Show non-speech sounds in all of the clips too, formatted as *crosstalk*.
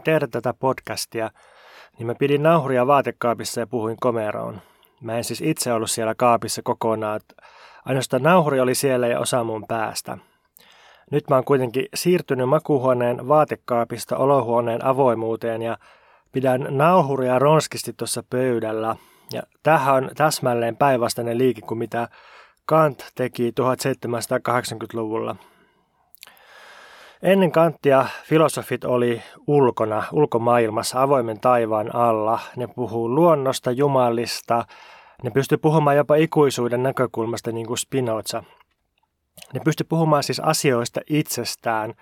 aloin tehdä tätä podcastia, niin mä pidin nauhuria vaatekaapissa ja puhuin komeroon. Mä en siis itse ollut siellä kaapissa kokonaan, ainoastaan nauhuri oli siellä ja osa mun päästä. Nyt mä oon kuitenkin siirtynyt makuuhuoneen vaatekaapista olohuoneen avoimuuteen ja pidän nauhuria ronskisti tuossa pöydällä. Ja tämähän on täsmälleen päinvastainen liike kuin mitä Kant teki 1780-luvulla. Ennen Kanttia filosofit oli ulkona, ulkomaailmassa, avoimen taivaan alla. Ne puhuu luonnosta, jumalista. Ne pystyy puhumaan jopa ikuisuuden näkökulmasta, niin kuin Spinoza. Ne pystyy puhumaan siis asioista itsestään,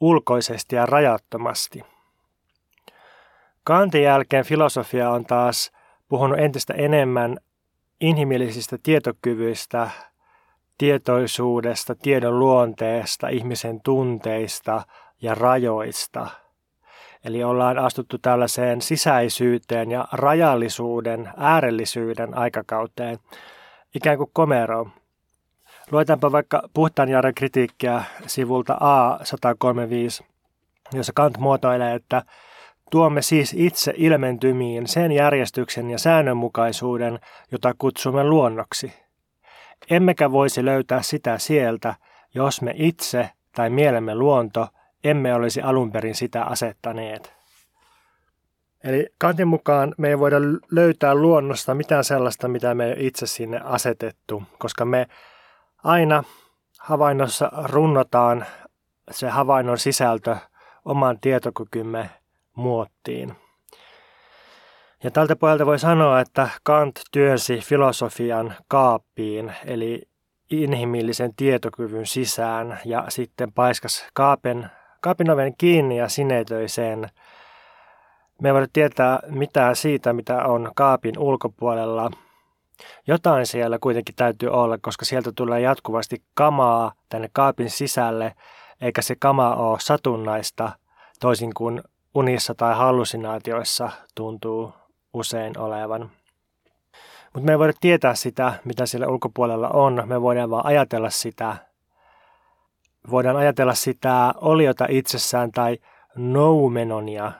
ulkoisesti ja rajattomasti. Kantin jälkeen filosofia on taas puhunut entistä enemmän inhimillisistä tietokyvyistä, tietoisuudesta, tiedon luonteesta, ihmisen tunteista ja rajoista. Eli ollaan astuttu tällaiseen sisäisyyteen ja rajallisuuden, äärellisyyden aikakauteen, ikään kuin komeroon. Luetaanpa vaikka puhtaan Jaren kritiikkiä sivulta A135, jossa Kant muotoilee, että tuomme siis itse ilmentymiin sen järjestyksen ja säännönmukaisuuden, jota kutsumme luonnoksi – Emmekä voisi löytää sitä sieltä, jos me itse tai mielemme luonto emme olisi alun perin sitä asettaneet. Eli Kantin mukaan me ei voida löytää luonnosta mitään sellaista, mitä me itse sinne asetettu, koska me aina havainnossa runnotaan se havainnon sisältö oman tietokykymme muottiin. Ja tältä pohjalta voi sanoa, että Kant työnsi filosofian kaappiin, eli inhimillisen tietokyvyn sisään, ja sitten paiskas kaapen, kaapin oven kiinni ja sinetöi sen. Me ei voida tietää mitään siitä, mitä on kaapin ulkopuolella. Jotain siellä kuitenkin täytyy olla, koska sieltä tulee jatkuvasti kamaa tänne kaapin sisälle, eikä se kama ole satunnaista, toisin kuin unissa tai hallusinaatioissa tuntuu usein olevan. Mutta me ei voida tietää sitä, mitä siellä ulkopuolella on. Me voidaan vaan ajatella sitä. Voidaan ajatella sitä oliota itsessään tai noumenonia,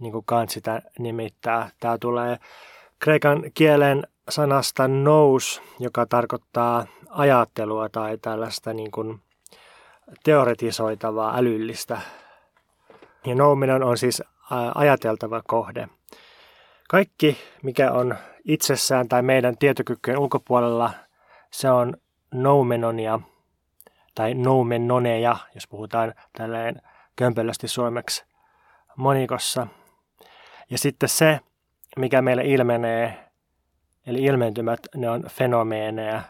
niin kuin Kant sitä nimittää. Tämä tulee kreikan kielen sanasta nous, joka tarkoittaa ajattelua tai tällaista niin kuin teoretisoitavaa, älyllistä. Ja noumenon on siis ajateltava kohde. Kaikki, mikä on itsessään tai meidän tietokykyjen ulkopuolella, se on noumenonia tai noumenoneja, jos puhutaan tälleen kömpelösti suomeksi monikossa. Ja sitten se, mikä meille ilmenee, eli ilmentymät, ne on fenomeeneja.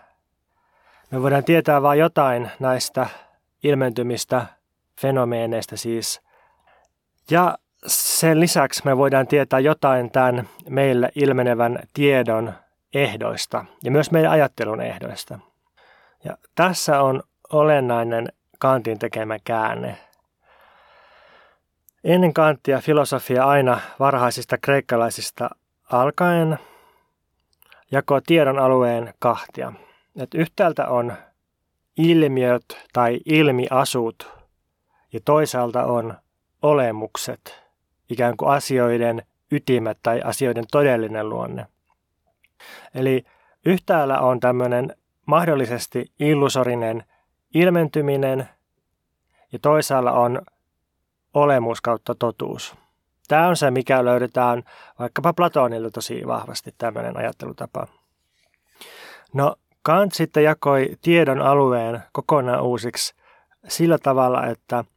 Me voidaan tietää vain jotain näistä ilmentymistä, fenomeeneista siis. Ja sen lisäksi me voidaan tietää jotain tämän meille ilmenevän tiedon ehdoista ja myös meidän ajattelun ehdoista. Ja tässä on olennainen Kantin tekemä käänne. Ennen Kanttia filosofia aina varhaisista kreikkalaisista alkaen jakoi tiedon alueen kahtia. Et yhtäältä on ilmiöt tai ilmiasut ja toisaalta on olemukset – ikään kuin asioiden ytimet tai asioiden todellinen luonne. Eli yhtäällä on tämmöinen mahdollisesti illusorinen ilmentyminen ja toisaalla on olemus kautta totuus. Tämä on se, mikä löydetään vaikkapa Platonilta tosi vahvasti tämmöinen ajattelutapa. No Kant sitten jakoi tiedon alueen kokonaan uusiksi sillä tavalla, että –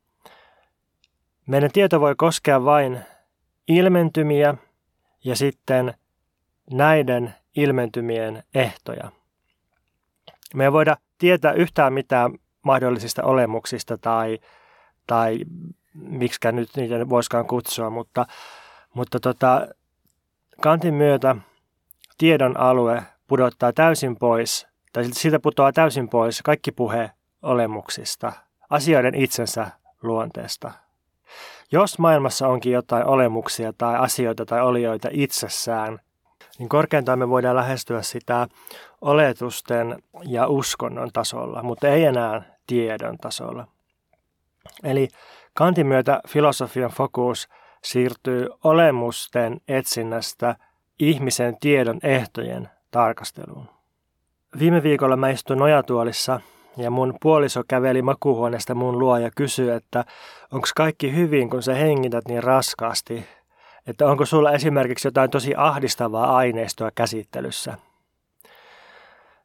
meidän tieto voi koskea vain ilmentymiä ja sitten näiden ilmentymien ehtoja. Me ei voida tietää yhtään mitään mahdollisista olemuksista tai, tai miksi nyt niitä voisikaan kutsua, mutta, mutta tota, Kantin myötä tiedon alue pudottaa täysin pois, tai siitä putoaa täysin pois kaikki puhe olemuksista, asioiden itsensä luonteesta. Jos maailmassa onkin jotain olemuksia tai asioita tai olioita itsessään, niin korkeintaan me voidaan lähestyä sitä oletusten ja uskonnon tasolla, mutta ei enää tiedon tasolla. Eli Kantin myötä filosofian fokus siirtyy olemusten etsinnästä ihmisen tiedon ehtojen tarkasteluun. Viime viikolla mä istuin nojatuolissa ja mun puoliso käveli makuuhuoneesta mun luo ja kysyi, että onko kaikki hyvin, kun sä hengität niin raskaasti. Että onko sulla esimerkiksi jotain tosi ahdistavaa aineistoa käsittelyssä.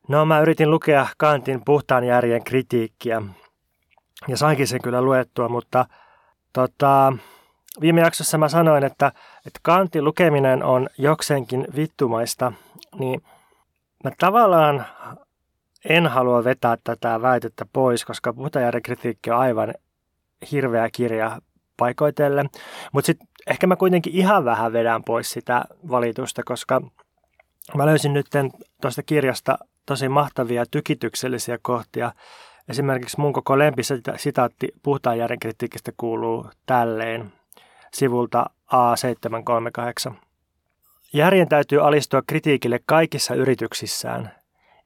No mä yritin lukea Kantin puhtaan järjen kritiikkiä ja sainkin sen kyllä luettua, mutta tota, viime jaksossa mä sanoin, että, että Kantin lukeminen on jokseenkin vittumaista, niin mä tavallaan en halua vetää tätä väitettä pois, koska puhtajärjen kritiikki on aivan hirveä kirja paikoitellen. Mutta sitten ehkä mä kuitenkin ihan vähän vedän pois sitä valitusta, koska mä löysin nyt tuosta kirjasta tosi mahtavia tykityksellisiä kohtia. Esimerkiksi mun koko lempisitaatti puhtaan kritiikistä kuuluu tälleen sivulta A738. Järjen täytyy alistua kritiikille kaikissa yrityksissään,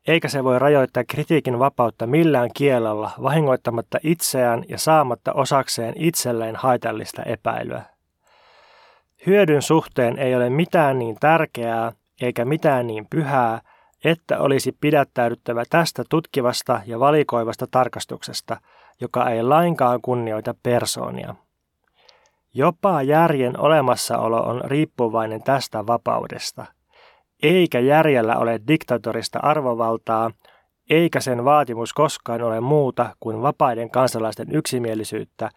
eikä se voi rajoittaa kritiikin vapautta millään kielellä vahingoittamatta itseään ja saamatta osakseen itselleen haitallista epäilyä. Hyödyn suhteen ei ole mitään niin tärkeää eikä mitään niin pyhää, että olisi pidättäydyttävä tästä tutkivasta ja valikoivasta tarkastuksesta, joka ei lainkaan kunnioita persoonia. Jopa järjen olemassaolo on riippuvainen tästä vapaudesta – eikä järjellä ole diktatorista arvovaltaa, eikä sen vaatimus koskaan ole muuta kuin vapaiden kansalaisten yksimielisyyttä,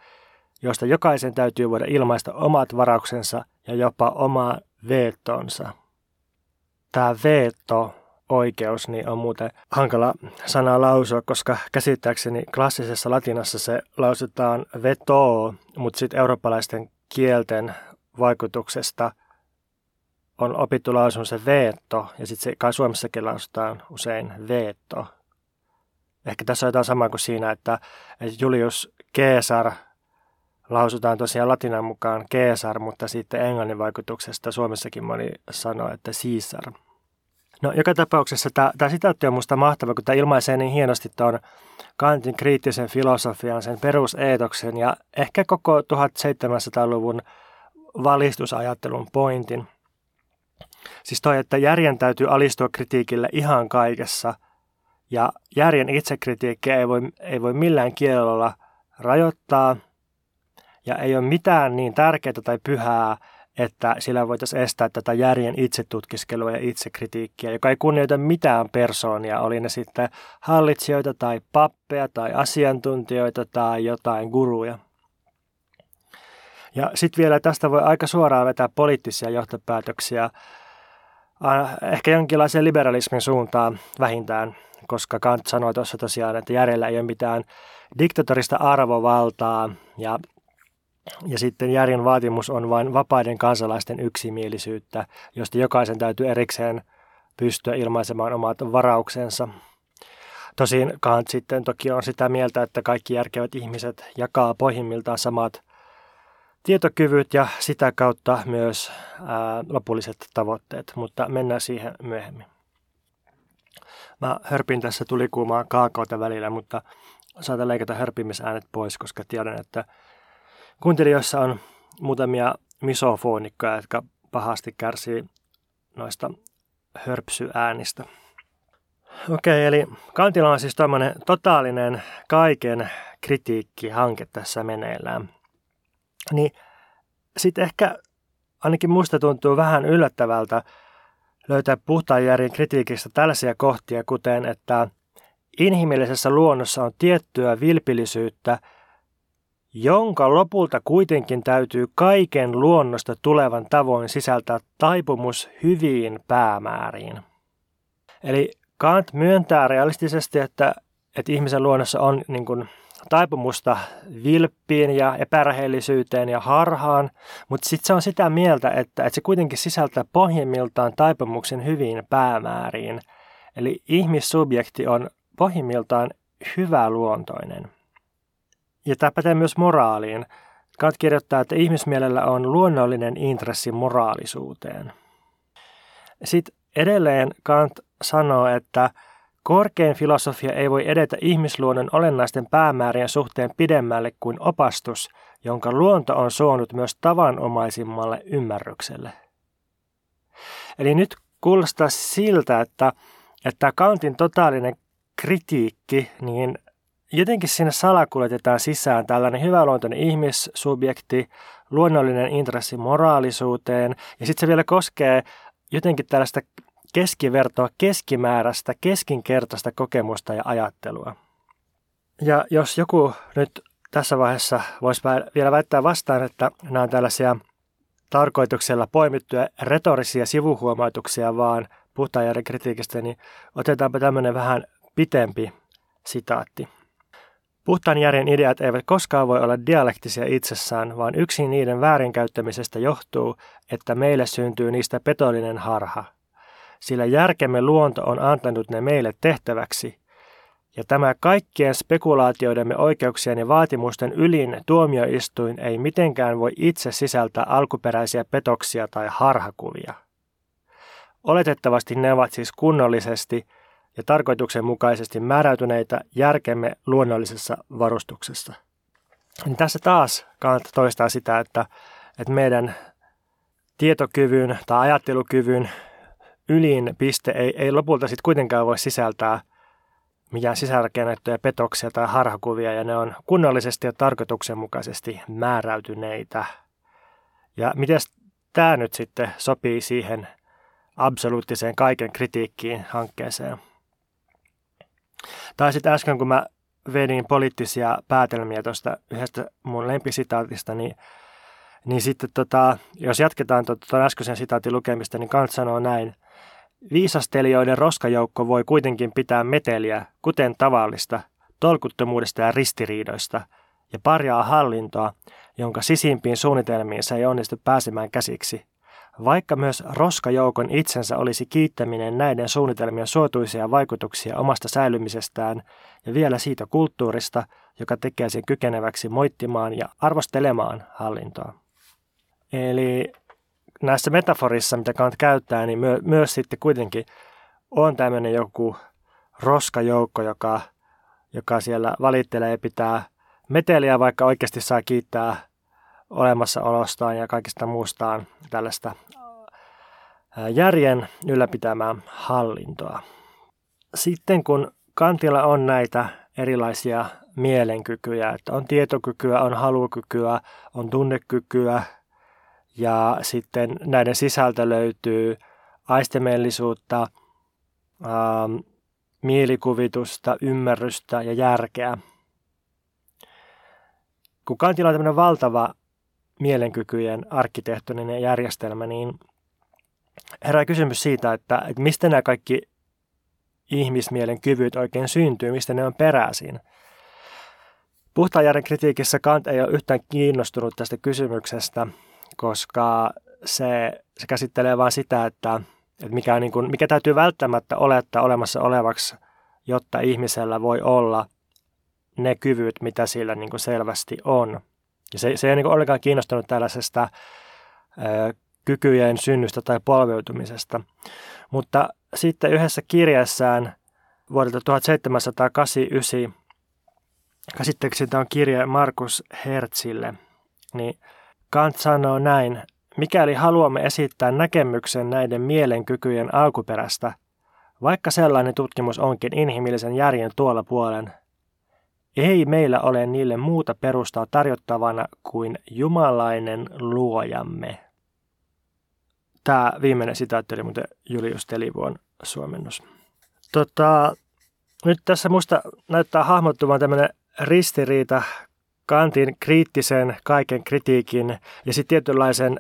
josta jokaisen täytyy voida ilmaista omat varauksensa ja jopa oma veetonsa. Tämä veto oikeus niin on muuten hankala sana lausua, koska käsittääkseni klassisessa latinassa se lausutaan veto, mutta sitten eurooppalaisten kielten vaikutuksesta – on opittu lausun se veetto, ja sitten se kai Suomessakin lausutaan usein veetto. Ehkä tässä on jotain samaa kuin siinä, että, että Julius Caesar lausutaan tosiaan latinan mukaan Caesar, mutta sitten englannin vaikutuksesta Suomessakin moni sanoo, että Caesar. No joka tapauksessa tämä, sitaatti on minusta mahtava, kun tämä ilmaisee niin hienosti tuon Kantin kriittisen filosofian, sen peruseetoksen ja ehkä koko 1700-luvun valistusajattelun pointin – Siis toi, että järjen täytyy alistua kritiikille ihan kaikessa. Ja järjen itsekritiikkiä ei voi, ei voi millään kielellä rajoittaa. Ja ei ole mitään niin tärkeää tai pyhää, että sillä voitaisiin estää tätä järjen itsetutkiskelua ja itsekritiikkiä, joka ei kunnioita mitään persoonia, oli ne sitten hallitsijoita tai pappeja tai asiantuntijoita tai jotain guruja. Ja sitten vielä tästä voi aika suoraan vetää poliittisia johtopäätöksiä ehkä jonkinlaiseen liberalismin suuntaan vähintään, koska Kant sanoi tuossa tosiaan, että järjellä ei ole mitään diktatorista arvovaltaa ja, ja sitten järjen vaatimus on vain vapaiden kansalaisten yksimielisyyttä, josta jokaisen täytyy erikseen pystyä ilmaisemaan omat varauksensa. Tosin Kant sitten toki on sitä mieltä, että kaikki järkevät ihmiset jakaa pohjimmiltaan samat tietokyvyt ja sitä kautta myös ää, lopulliset tavoitteet, mutta mennään siihen myöhemmin. Mä hörpin tässä tulikuumaa kaakaota välillä, mutta saatan leikata hörpimisäänet pois, koska tiedän, että kuuntelijoissa on muutamia misofonikkoja, jotka pahasti kärsii noista hörpsyäänistä. Okei, eli Kantilla on siis tämmöinen totaalinen kaiken kritiikki-hanke tässä meneillään niin sitten ehkä ainakin musta tuntuu vähän yllättävältä löytää puhtaan järjen kritiikistä tällaisia kohtia, kuten että inhimillisessä luonnossa on tiettyä vilpillisyyttä, jonka lopulta kuitenkin täytyy kaiken luonnosta tulevan tavoin sisältää taipumus hyviin päämääriin. Eli Kant myöntää realistisesti, että, että ihmisen luonnossa on niin kuin, taipumusta vilppiin ja epärähellisyyteen ja harhaan, mutta sitten se on sitä mieltä, että, että se kuitenkin sisältää pohjimmiltaan taipumuksen hyviin päämääriin. Eli ihmissubjekti on pohjimmiltaan hyväluontoinen. Ja tämä pätee myös moraaliin. Kant kirjoittaa, että ihmismielellä on luonnollinen intressi moraalisuuteen. Sitten edelleen Kant sanoo, että Korkein filosofia ei voi edetä ihmisluonnon olennaisten päämäärien suhteen pidemmälle kuin opastus, jonka luonto on suonut myös tavanomaisimmalle ymmärrykselle. Eli nyt kuulostaa siltä, että, että Kantin totaalinen kritiikki, niin jotenkin sinne salakuljetetaan sisään tällainen hyväluontoinen ihmissubjekti, luonnollinen intressi moraalisuuteen, ja sitten se vielä koskee jotenkin tällaista keskivertoa, keskimääräistä, keskinkertaista kokemusta ja ajattelua. Ja jos joku nyt tässä vaiheessa voisi vielä väittää vastaan, että nämä on tällaisia tarkoituksella poimittuja retorisia sivuhuomautuksia vaan puhtaajärjen kritiikistä, niin otetaanpa tämmöinen vähän pitempi sitaatti. Puhtaan järjen ideat eivät koskaan voi olla dialektisia itsessään, vaan yksin niiden väärinkäyttämisestä johtuu, että meille syntyy niistä petollinen harha. Sillä järkemme luonto on antanut ne meille tehtäväksi, ja tämä kaikkien spekulaatioidemme oikeuksien ja vaatimusten ylin tuomioistuin ei mitenkään voi itse sisältää alkuperäisiä petoksia tai harhakuvia. Oletettavasti ne ovat siis kunnollisesti ja tarkoituksenmukaisesti määräytyneitä järkemme luonnollisessa varustuksessa. Niin tässä taas kannattaa toistaa sitä, että, että meidän tietokyvyn tai ajattelukyvyn ylin piste ei, ei lopulta sitten kuitenkaan voi sisältää mitään sisäänrakennettuja petoksia tai harhakuvia, ja ne on kunnollisesti ja tarkoituksenmukaisesti määräytyneitä. Ja miten tämä nyt sitten sopii siihen absoluuttiseen kaiken kritiikkiin hankkeeseen? Tai sitten äsken, kun mä vedin poliittisia päätelmiä tuosta yhdestä mun lempisitaatista, niin, niin sitten tota, jos jatketaan tuon to, äskeisen sitaatin lukemista, niin Kant sanoo näin. Viisastelijoiden roskajoukko voi kuitenkin pitää meteliä, kuten tavallista, tolkuttomuudesta ja ristiriidoista, ja parjaa hallintoa, jonka sisimpiin suunnitelmiinsa ei onnistu pääsemään käsiksi – vaikka myös roskajoukon itsensä olisi kiittäminen näiden suunnitelmien suotuisia vaikutuksia omasta säilymisestään ja vielä siitä kulttuurista, joka tekee sen kykeneväksi moittimaan ja arvostelemaan hallintoa. Eli näissä metaforissa, mitä Kant käyttää, niin myö, myös sitten kuitenkin on tämmöinen joku roskajoukko, joka, joka siellä valittelee ja pitää meteliä, vaikka oikeasti saa kiittää olemassaolostaan ja kaikista muustaan tällaista järjen ylläpitämää hallintoa. Sitten kun Kantilla on näitä erilaisia mielenkykyjä, että on tietokykyä, on halukykyä, on tunnekykyä ja sitten näiden sisältä löytyy aistemellisuutta, ähm, mielikuvitusta, ymmärrystä ja järkeä. Kun Kantilla on tämmöinen valtava mielenkykyjen arkkitehtoninen järjestelmä, niin herää kysymys siitä, että, että mistä nämä kaikki ihmismielen kyvyt oikein syntyy, mistä ne on peräisin. Puhtaan kritiikissä Kant ei ole yhtään kiinnostunut tästä kysymyksestä, koska se, se käsittelee vain sitä, että, että mikä, niin kuin, mikä täytyy välttämättä olettaa olemassa olevaksi, jotta ihmisellä voi olla ne kyvyt, mitä sillä niin kuin selvästi on. Ja se, se ei ole niin ollenkaan kiinnostunut tällaisesta ö, kykyjen synnystä tai polveutumisesta. Mutta sitten yhdessä kirjassaan vuodelta 1789, käsittääkseni tämä on kirja Markus Hertzille, niin Kant sanoo näin, mikäli haluamme esittää näkemyksen näiden mielenkykyjen alkuperästä, vaikka sellainen tutkimus onkin inhimillisen järjen tuolla puolen, ei meillä ole niille muuta perustaa tarjottavana kuin jumalainen luojamme. Tämä viimeinen sitaatti oli muuten Julius Telivuon suomennos. Tota, nyt tässä musta näyttää hahmottuvan tämmöinen ristiriita Kantin kriittisen kaiken kritiikin ja sitten tietynlaisen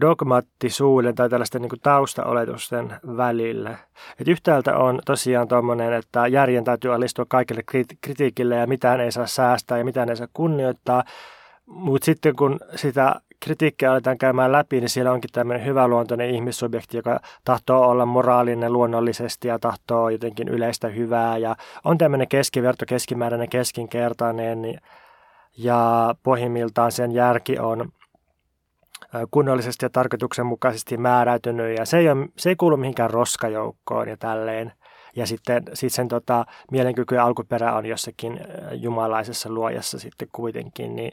dogmattisuuden tai tällaisten niin kuin taustaoletusten välillä. Et yhtäältä on tosiaan tuommoinen, että järjen täytyy alistua kaikille kritiikille ja mitään ei saa säästää ja mitään ei saa kunnioittaa. Mutta sitten kun sitä kritiikkiä aletaan käymään läpi, niin siellä onkin tämmöinen hyväluontoinen ihmissubjekti, joka tahtoo olla moraalinen luonnollisesti ja tahtoo jotenkin yleistä hyvää ja on tämmöinen keskiverto, keskimääräinen, keskinkertainen niin, ja pohjimmiltaan sen järki on kunnollisesti ja tarkoituksenmukaisesti määräytynyt ja se ei, ole, se ei kuulu mihinkään roskajoukkoon ja tälleen. ja sitten sit sen tota, mielenkyky ja alkuperä on jossakin jumalaisessa luojassa sitten kuitenkin, niin,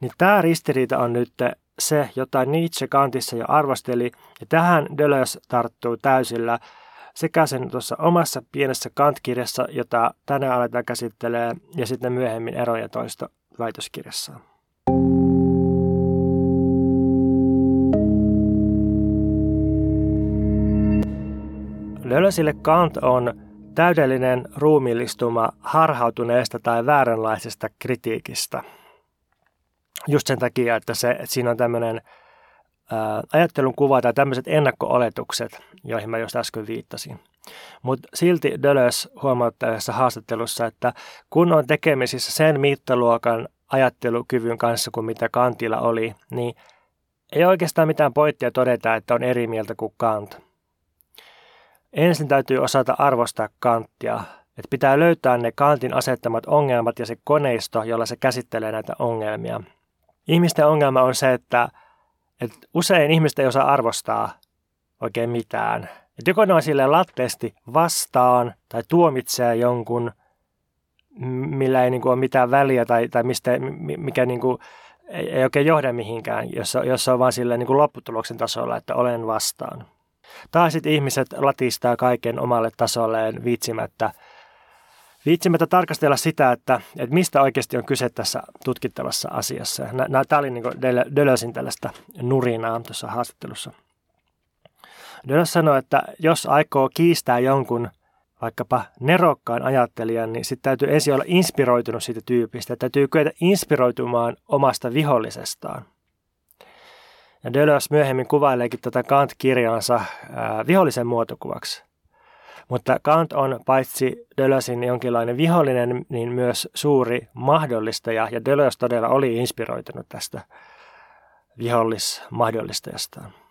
niin tämä ristiriita on nyt se, jota Nietzsche Kantissa jo arvosteli, ja tähän Deleuze tarttuu täysillä sekä sen tuossa omassa pienessä Kant-kirjassa, jota tänään aletaan käsittelee, ja sitten myöhemmin eroja toista väitöskirjassaan. Deleuzeille Kant on täydellinen ruumiillistuma harhautuneesta tai vääränlaisesta kritiikistä. Just sen takia, että, se, että siinä on tämmöinen ajattelun kuva tai tämmöiset ennakko-oletukset, joihin mä just äsken viittasin. Mutta silti Deleuze huomauttaa tässä haastattelussa, että kun on tekemisissä sen mittaluokan ajattelukyvyn kanssa kuin mitä Kantilla oli, niin ei oikeastaan mitään pointtia todeta, että on eri mieltä kuin Kant. Ensin täytyy osata arvostaa Kanttia, että pitää löytää ne Kantin asettamat ongelmat ja se koneisto, jolla se käsittelee näitä ongelmia. Ihmisten ongelma on se, että, että usein ihmiset ei osaa arvostaa oikein mitään. Että joko ne on silleen latteesti vastaan tai tuomitsee jonkun, millä ei niin kuin ole mitään väliä tai, tai mistä, mikä niin kuin ei, ei oikein johda mihinkään, jos, jos on vaan silleen niin kuin lopputuloksen tasolla, että olen vastaan. Tai sitten ihmiset latistaa kaiken omalle tasolleen viitsimättä, viitsimättä tarkastella sitä, että, että mistä oikeasti on kyse tässä tutkittavassa asiassa. Tämä oli niin Deleuzein tällaista nurinaa tuossa haastattelussa. Deleuze sanoi, että jos aikoo kiistää jonkun vaikkapa nerokkaan ajattelijan, niin sitten täytyy ensin olla inspiroitunut siitä tyypistä. Täytyy kyetä inspiroitumaan omasta vihollisestaan. Ja Deleuze myöhemmin kuvaileekin tätä Kant-kirjaansa vihollisen muotokuvaksi. Mutta Kant on paitsi Deleuzein jonkinlainen vihollinen, niin myös suuri mahdollistaja, ja Deleuze todella oli inspiroitunut tästä vihollismahdollistajastaan.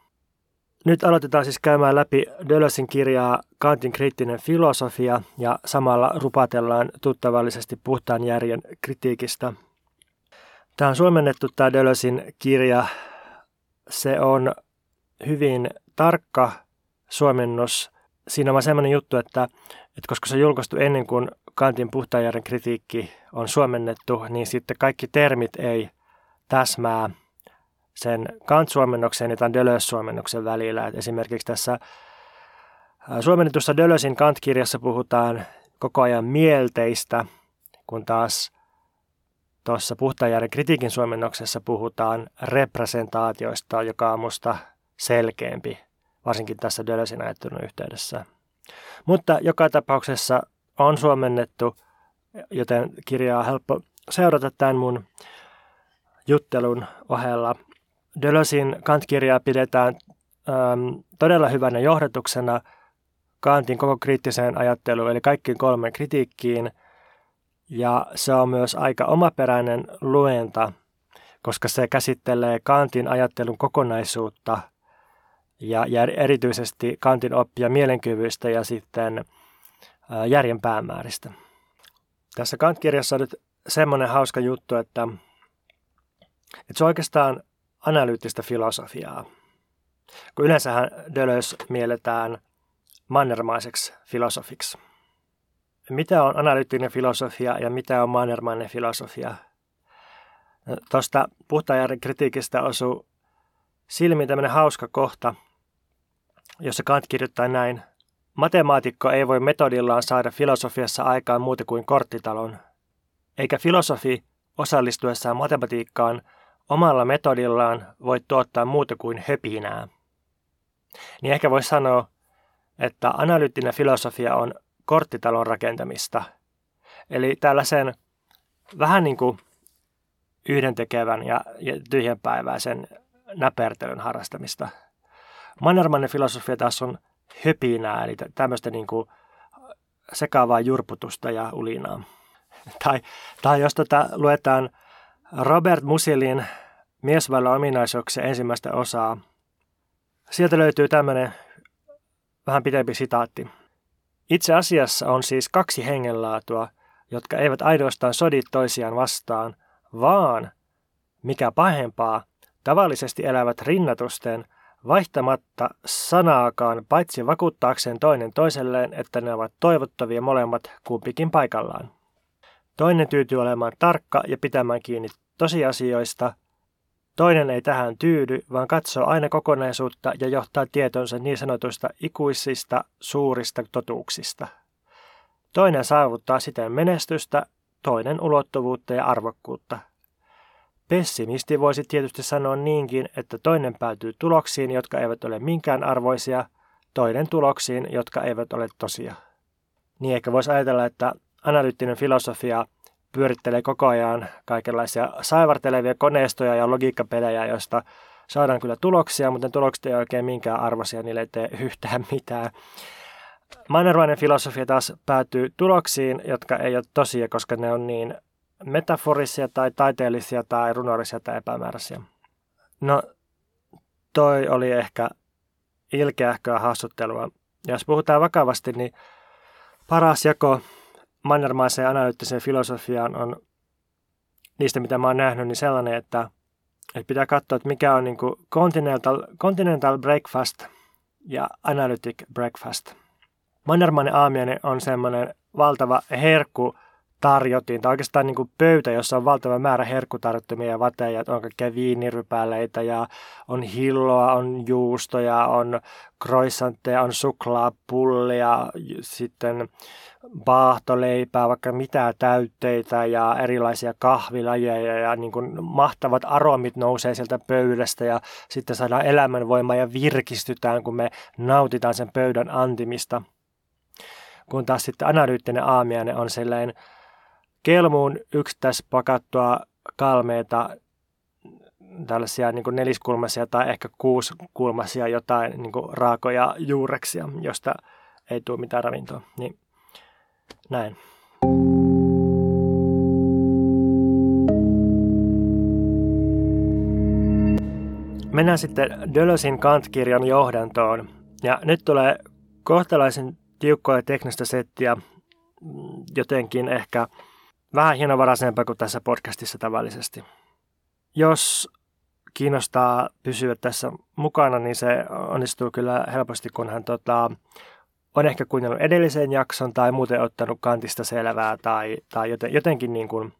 Nyt aloitetaan siis käymään läpi Deleuzein kirjaa Kantin kriittinen filosofia ja samalla rupatellaan tuttavallisesti puhtaan järjen kritiikistä. Tämä on suomennettu tämä Deleuzein kirja se on hyvin tarkka suomennos. Siinä on semmoinen juttu, että, että koska se on julkaistu ennen kuin Kantin puhtaajärjen kritiikki on suomennettu, niin sitten kaikki termit ei täsmää sen Kant-suomennoksen ja tämän Deleuze-suomennoksen välillä. Et esimerkiksi tässä suomennetussa Deleuzein Kant-kirjassa puhutaan koko ajan mielteistä, kun taas Tuossa Puhtajärjen kritiikin suomennoksessa puhutaan representaatioista, joka on musta selkeämpi, varsinkin tässä Dölösin ajattelun yhteydessä. Mutta joka tapauksessa on suomennettu, joten kirjaa on helppo seurata tämän mun juttelun ohella. Dölösin Kant-kirjaa pidetään äm, todella hyvänä johdatuksena Kantin koko kriittiseen ajatteluun, eli kaikkiin kolmeen kritiikkiin – ja se on myös aika omaperäinen luenta, koska se käsittelee Kantin ajattelun kokonaisuutta ja, ja erityisesti Kantin oppia mielenkyvyistä ja sitten järjen päämääristä. Tässä Kant-kirjassa on nyt semmoinen hauska juttu, että, että se oikeastaan analyyttistä filosofiaa. Kun yleensähän Deleuze mielletään mannermaiseksi filosofiksi mitä on analyyttinen filosofia ja mitä on mannermainen filosofia. No, Tuosta puhtaajärjen kritiikistä osuu silmiin tämmöinen hauska kohta, jossa Kant kirjoittaa näin. Matemaatikko ei voi metodillaan saada filosofiassa aikaan muuta kuin korttitalon, eikä filosofi osallistuessaan matematiikkaan omalla metodillaan voi tuottaa muuta kuin höpinää. Niin ehkä voisi sanoa, että analyyttinen filosofia on korttitalon rakentamista. Eli tällaisen vähän niin kuin yhdentekevän ja, tyhjänpäiväisen näpertelyn harrastamista. Mannermannen filosofia taas on höpinää, eli tämmöistä niin kuin sekaavaa jurputusta ja ulinaa. Tai, tai jos tota luetaan Robert Musilin miesvailla ominaisuuksia ensimmäistä osaa, sieltä löytyy tämmöinen vähän pitempi sitaatti. Itse asiassa on siis kaksi hengenlaatua, jotka eivät ainoastaan sodi toisiaan vastaan, vaan, mikä pahempaa, tavallisesti elävät rinnatusten, vaihtamatta sanaakaan paitsi vakuuttaakseen toinen toiselleen, että ne ovat toivottavia molemmat kumpikin paikallaan. Toinen tyytyy olemaan tarkka ja pitämään kiinni tosiasioista. Toinen ei tähän tyydy, vaan katsoo aina kokonaisuutta ja johtaa tietonsa niin sanotuista ikuisista suurista totuuksista. Toinen saavuttaa siten menestystä, toinen ulottuvuutta ja arvokkuutta. Pessimisti voisi tietysti sanoa niinkin, että toinen päätyy tuloksiin, jotka eivät ole minkään arvoisia, toinen tuloksiin, jotka eivät ole tosia. Niin ehkä voisi ajatella, että analyyttinen filosofia pyörittelee koko ajan kaikenlaisia saivartelevia koneistoja ja logiikkapelejä, joista saadaan kyllä tuloksia, mutta ne tulokset ei oikein minkään arvoisia, niille ei tee yhtään mitään. Mannervainen filosofia taas päätyy tuloksiin, jotka ei ole tosia, koska ne on niin metaforisia tai taiteellisia tai runollisia tai epämääräisiä. No, toi oli ehkä ilkeähköä haastuttelua. Ja jos puhutaan vakavasti, niin paras jako mannermaiseen analyyttiseen filosofiaan on niistä, mitä mä oon nähnyt, niin sellainen, että, että pitää katsoa, että mikä on niin continental, continental breakfast ja analytic breakfast. Mannermainen aamiainen on semmoinen valtava herkku tarjotin, tai oikeastaan niin kuin pöytä, jossa on valtava määrä herkkutarjottimia ja vateja, on kaikkea viinirypäleitä ja on hilloa, on juustoja, on croissantteja, on suklaapullia, sitten baahtoleipää, vaikka mitä täytteitä ja erilaisia kahvilajeja ja niin kuin mahtavat aromit nousee sieltä pöydästä ja sitten saadaan elämänvoimaa ja virkistytään, kun me nautitaan sen pöydän antimista. Kun taas sitten analyyttinen aamiainen on sellainen kelmuun yksittäispakattua kalmeita, tällaisia niin kuin neliskulmaisia tai ehkä kuuskulmaisia jotain niin kuin raakoja juureksia, josta ei tule mitään ravintoa. Niin näin. Mennään sitten Dölösin Kant-kirjan johdantoon. Ja nyt tulee kohtalaisen tiukkoa teknistä settiä, jotenkin ehkä vähän hienovaraisempaa kuin tässä podcastissa tavallisesti. Jos kiinnostaa pysyä tässä mukana, niin se onnistuu kyllä helposti, kun hän tota, on ehkä kuunnellut edellisen jakson tai muuten ottanut kantista selvää tai, tai joten, jotenkin niin kuin,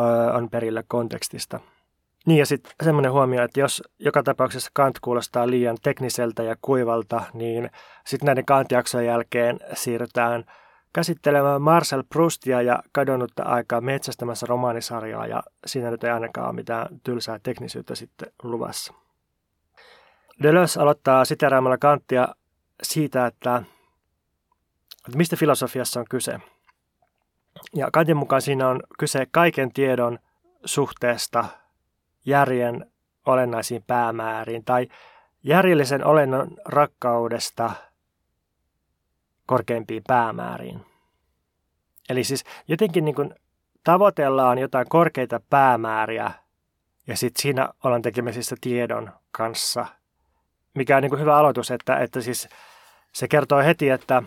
ö, on perillä kontekstista. Niin ja sitten semmoinen huomio, että jos joka tapauksessa Kant kuulostaa liian tekniseltä ja kuivalta, niin sitten näiden Kant-jaksojen jälkeen siirrytään – käsittelemään Marcel Proustia ja kadonnutta aikaa metsästämässä romaanisarjaa ja siinä nyt ei ainakaan ole mitään tylsää teknisyyttä sitten luvassa. Deleuze aloittaa siteraamalla Kanttia siitä, että, että mistä filosofiassa on kyse. Ja Kantin mukaan siinä on kyse kaiken tiedon suhteesta järjen olennaisiin päämääriin tai järjellisen olennon rakkaudesta – korkeimpiin päämääriin. Eli siis jotenkin niin kuin tavoitellaan jotain korkeita päämääriä ja sitten siinä ollaan tekemisissä tiedon kanssa, mikä on niin kuin hyvä aloitus, että, että siis se kertoo heti, että,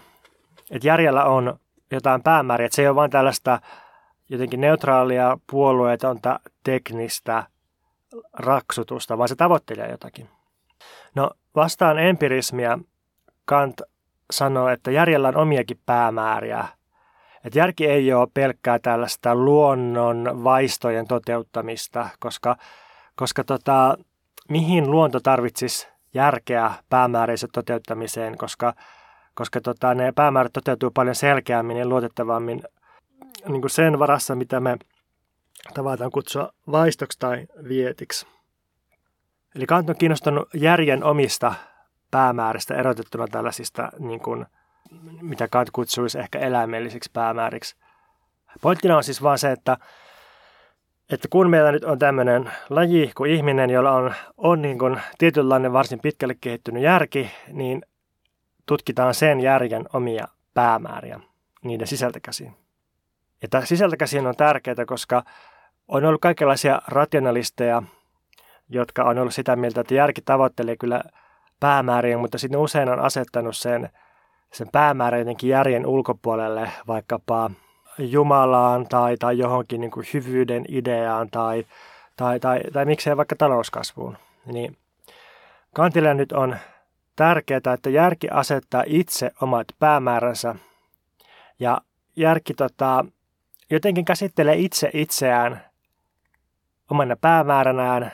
että järjellä on jotain päämääriä, että se ei ole vain tällaista jotenkin neutraalia puolueetonta teknistä raksutusta, vaan se tavoittelee jotakin. No vastaan empirismia Kant sanoo, että järjellä on omiakin päämääriä. Että järki ei ole pelkkää tällaista luonnon vaistojen toteuttamista, koska, koska tota, mihin luonto tarvitsisi järkeä päämääräisen toteuttamiseen, koska, koska tota, ne päämäärät toteutuu paljon selkeämmin ja luotettavammin niin kuin sen varassa, mitä me tavataan kutsua vaistoksi tai vietiksi. Eli Kant on kiinnostunut järjen omista päämääristä erotettuna tällaisista, niin kuin, mitä Kant kutsuisi ehkä eläimellisiksi päämääriksi. Pointtina on siis vaan se, että, että kun meillä nyt on tämmöinen laji kuin ihminen, jolla on, on niin kuin tietynlainen varsin pitkälle kehittynyt järki, niin tutkitaan sen järjen omia päämääriä niiden sisältä käsin. Ja tämä sisältä käsin on tärkeää, koska on ollut kaikenlaisia rationalisteja, jotka on ollut sitä mieltä, että järki tavoittelee kyllä päämääriä, mutta sitten usein on asettanut sen, sen päämäärän jotenkin järjen ulkopuolelle, vaikkapa Jumalaan tai, tai johonkin niin kuin hyvyyden ideaan tai, tai, tai, tai miksei vaikka talouskasvuun. Niin Kantille nyt on tärkeää, että järki asettaa itse omat päämääränsä ja järki tota, jotenkin käsittelee itse itseään omana päämääränään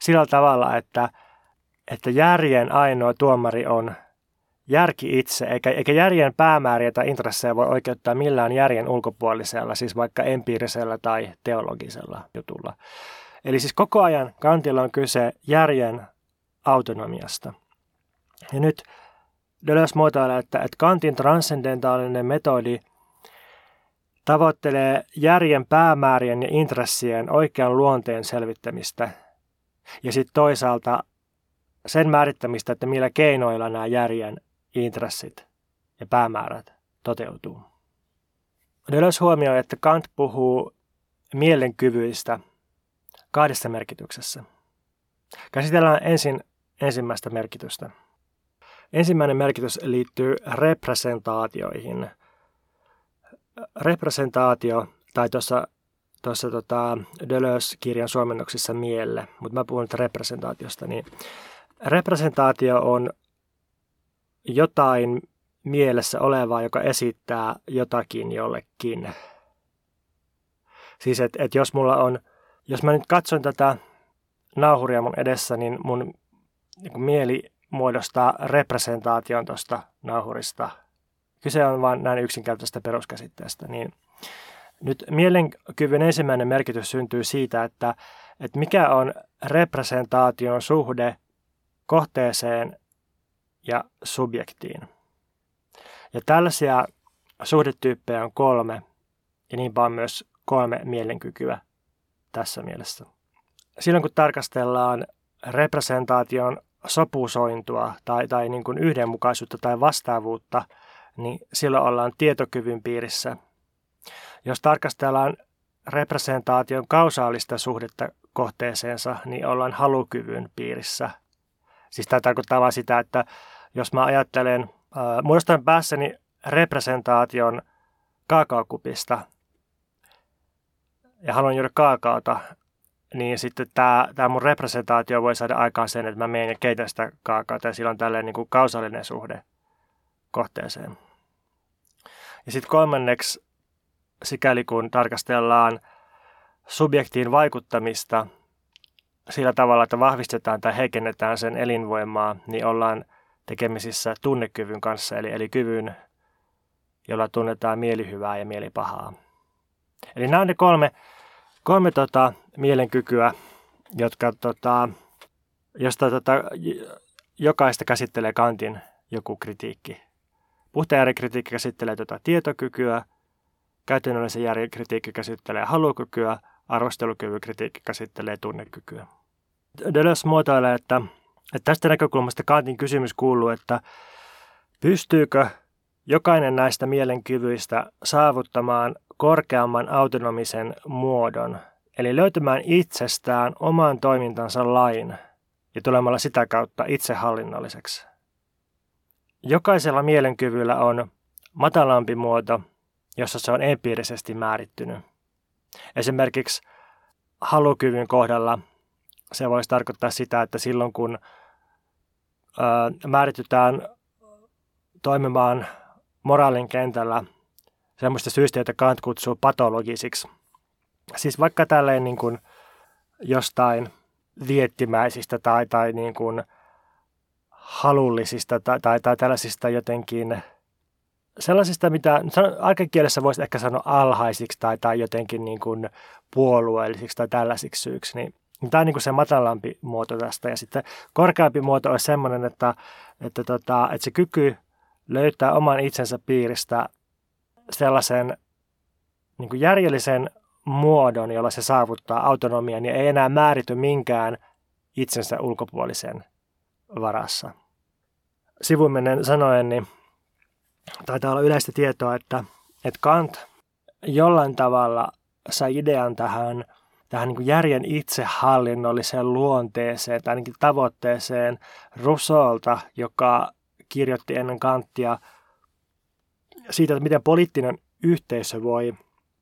sillä tavalla, että, että järjen ainoa tuomari on järki itse, eikä, eikä järjen päämääriä tai intressejä voi oikeuttaa millään järjen ulkopuolisella, siis vaikka empiirisellä tai teologisella jutulla. Eli siis koko ajan Kantilla on kyse järjen autonomiasta. Ja nyt Deleuze muotoilee, että, että Kantin transcendentaalinen metodi tavoittelee järjen päämäärien ja intressien oikean luonteen selvittämistä ja sitten toisaalta sen määrittämistä, että millä keinoilla nämä järjen intressit ja päämäärät toteutuu. Deleuze huomioi, että Kant puhuu mielenkyvyistä kahdessa merkityksessä. Käsitellään ensin ensimmäistä merkitystä. Ensimmäinen merkitys liittyy representaatioihin. Representaatio, tai tuossa tuossa tota Deleuze-kirjan suomennoksissa mielle, mutta mä puhun nyt representaatiosta, niin representaatio on jotain mielessä olevaa, joka esittää jotakin jollekin. Siis että et jos mulla on, jos mä nyt katson tätä nauhuria mun edessä, niin mun niin mieli muodostaa representaation tuosta nauhurista. Kyse on vain näin yksinkertaisesta peruskäsitteestä. Niin nyt mielenkyvyn ensimmäinen merkitys syntyy siitä, että, että mikä on representaation suhde kohteeseen ja subjektiin. Ja tällaisia suhdetyyppejä on kolme, ja niinpä on myös kolme mielenkykyä tässä mielessä. Silloin kun tarkastellaan representaation sopusointua tai, tai niin kuin yhdenmukaisuutta tai vastaavuutta, niin silloin ollaan tietokyvyn piirissä. Jos tarkastellaan representaation kausaalista suhdetta kohteeseensa, niin ollaan halukyvyn piirissä. Siis tämä tarkoittaa vain sitä, että jos mä ajattelen, äh, muodostan päässäni representaation kaakaokupista ja haluan juoda kaakaota, niin sitten tämä, tämä mun representaatio voi saada aikaan sen, että mä menen ja keitän sitä kaakaota ja sillä on tällainen niin kuin kausallinen suhde kohteeseen. Ja sitten kolmanneksi, sikäli kun tarkastellaan subjektiin vaikuttamista sillä tavalla, että vahvistetaan tai heikennetään sen elinvoimaa, niin ollaan tekemisissä tunnekyvyn kanssa, eli, eli kyvyn, jolla tunnetaan mielihyvää ja mielipahaa. Eli nämä on ne kolme, kolme tota, mielenkykyä, jotka, tota, josta tota, jokaista käsittelee Kantin joku kritiikki. Puhtaan kritiikki käsittelee tota tietokykyä, käytännöllisen järjen kritiikki käsittelee halukykyä, arvostelukyvyn kritiikki käsittelee tunnekykyä. Deleuze muotoilee, että että tästä näkökulmasta Kantin kysymys kuuluu, että pystyykö jokainen näistä mielenkyvyistä saavuttamaan korkeamman autonomisen muodon, eli löytämään itsestään oman toimintansa lain ja tulemalla sitä kautta itsehallinnolliseksi. Jokaisella mielenkyvyllä on matalampi muoto, jossa se on empiirisesti määrittynyt. Esimerkiksi halukyvyn kohdalla se voisi tarkoittaa sitä, että silloin kun määritytään toimimaan moraalin kentällä semmoista syystä, jota Kant kutsuu patologisiksi. Siis vaikka tälleen niin kuin jostain viettimäisistä tai, tai niin kuin halullisista tai, tai, tai tällaisista jotenkin sellaisista, mitä arkikielessä voisi ehkä sanoa alhaisiksi tai, tai jotenkin niin kuin puolueellisiksi tai tällaisiksi syyksi, niin Tämä on niin kuin se matalampi muoto tästä. Ja sitten korkeampi muoto olisi sellainen, että, että, tota, että se kyky löytää oman itsensä piiristä sellaisen niin kuin järjellisen muodon, jolla se saavuttaa autonomian niin ei enää määrity minkään itsensä ulkopuolisen varassa. Sivumennen sanoen, niin taitaa olla yleistä tietoa, että, että Kant jollain tavalla sai idean tähän – tähän niin järjen itsehallinnolliseen luonteeseen tai ainakin tavoitteeseen Rousseaulta, joka kirjoitti ennen Kanttia siitä, että miten poliittinen yhteisö voi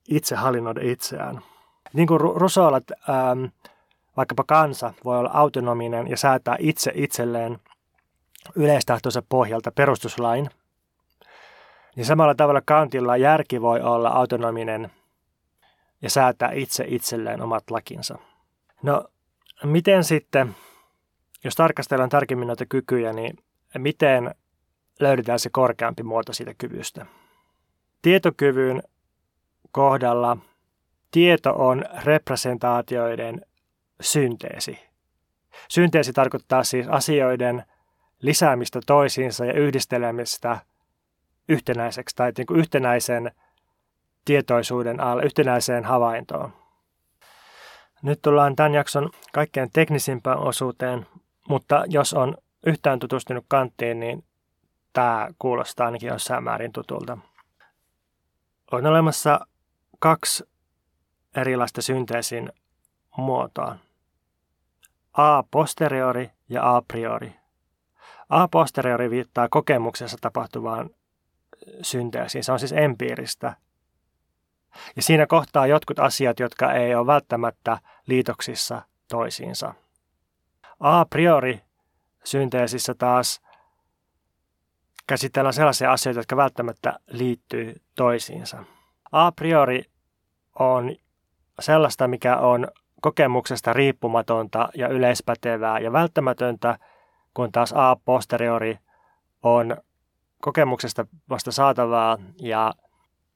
itse hallinnoida itseään. Niin kuin Rousseaulla ähm, vaikkapa kansa voi olla autonominen ja säätää itse itselleen yleistahtonsa pohjalta perustuslain, niin samalla tavalla Kantilla järki voi olla autonominen ja säätää itse itselleen omat lakinsa. No, miten sitten, jos tarkastellaan tarkemmin noita kykyjä, niin miten löydetään se korkeampi muoto siitä kyvystä? Tietokyvyn kohdalla tieto on representaatioiden synteesi. Synteesi tarkoittaa siis asioiden lisäämistä toisiinsa ja yhdistelemistä yhtenäiseksi tai niin kuin yhtenäisen tietoisuuden alle, yhtenäiseen havaintoon. Nyt tullaan tämän jakson kaikkein teknisimpään osuuteen, mutta jos on yhtään tutustunut kanttiin, niin tämä kuulostaa ainakin jossain määrin tutulta. On olemassa kaksi erilaista synteesin muotoa. A posteriori ja a priori. A posteriori viittaa kokemuksessa tapahtuvaan synteesiin. Se on siis empiiristä. Ja siinä kohtaa jotkut asiat, jotka ei ole välttämättä liitoksissa toisiinsa. A priori synteesissä taas käsitellään sellaisia asioita, jotka välttämättä liittyy toisiinsa. A priori on sellaista, mikä on kokemuksesta riippumatonta ja yleispätevää ja välttämätöntä, kun taas a posteriori on kokemuksesta vasta saatavaa ja,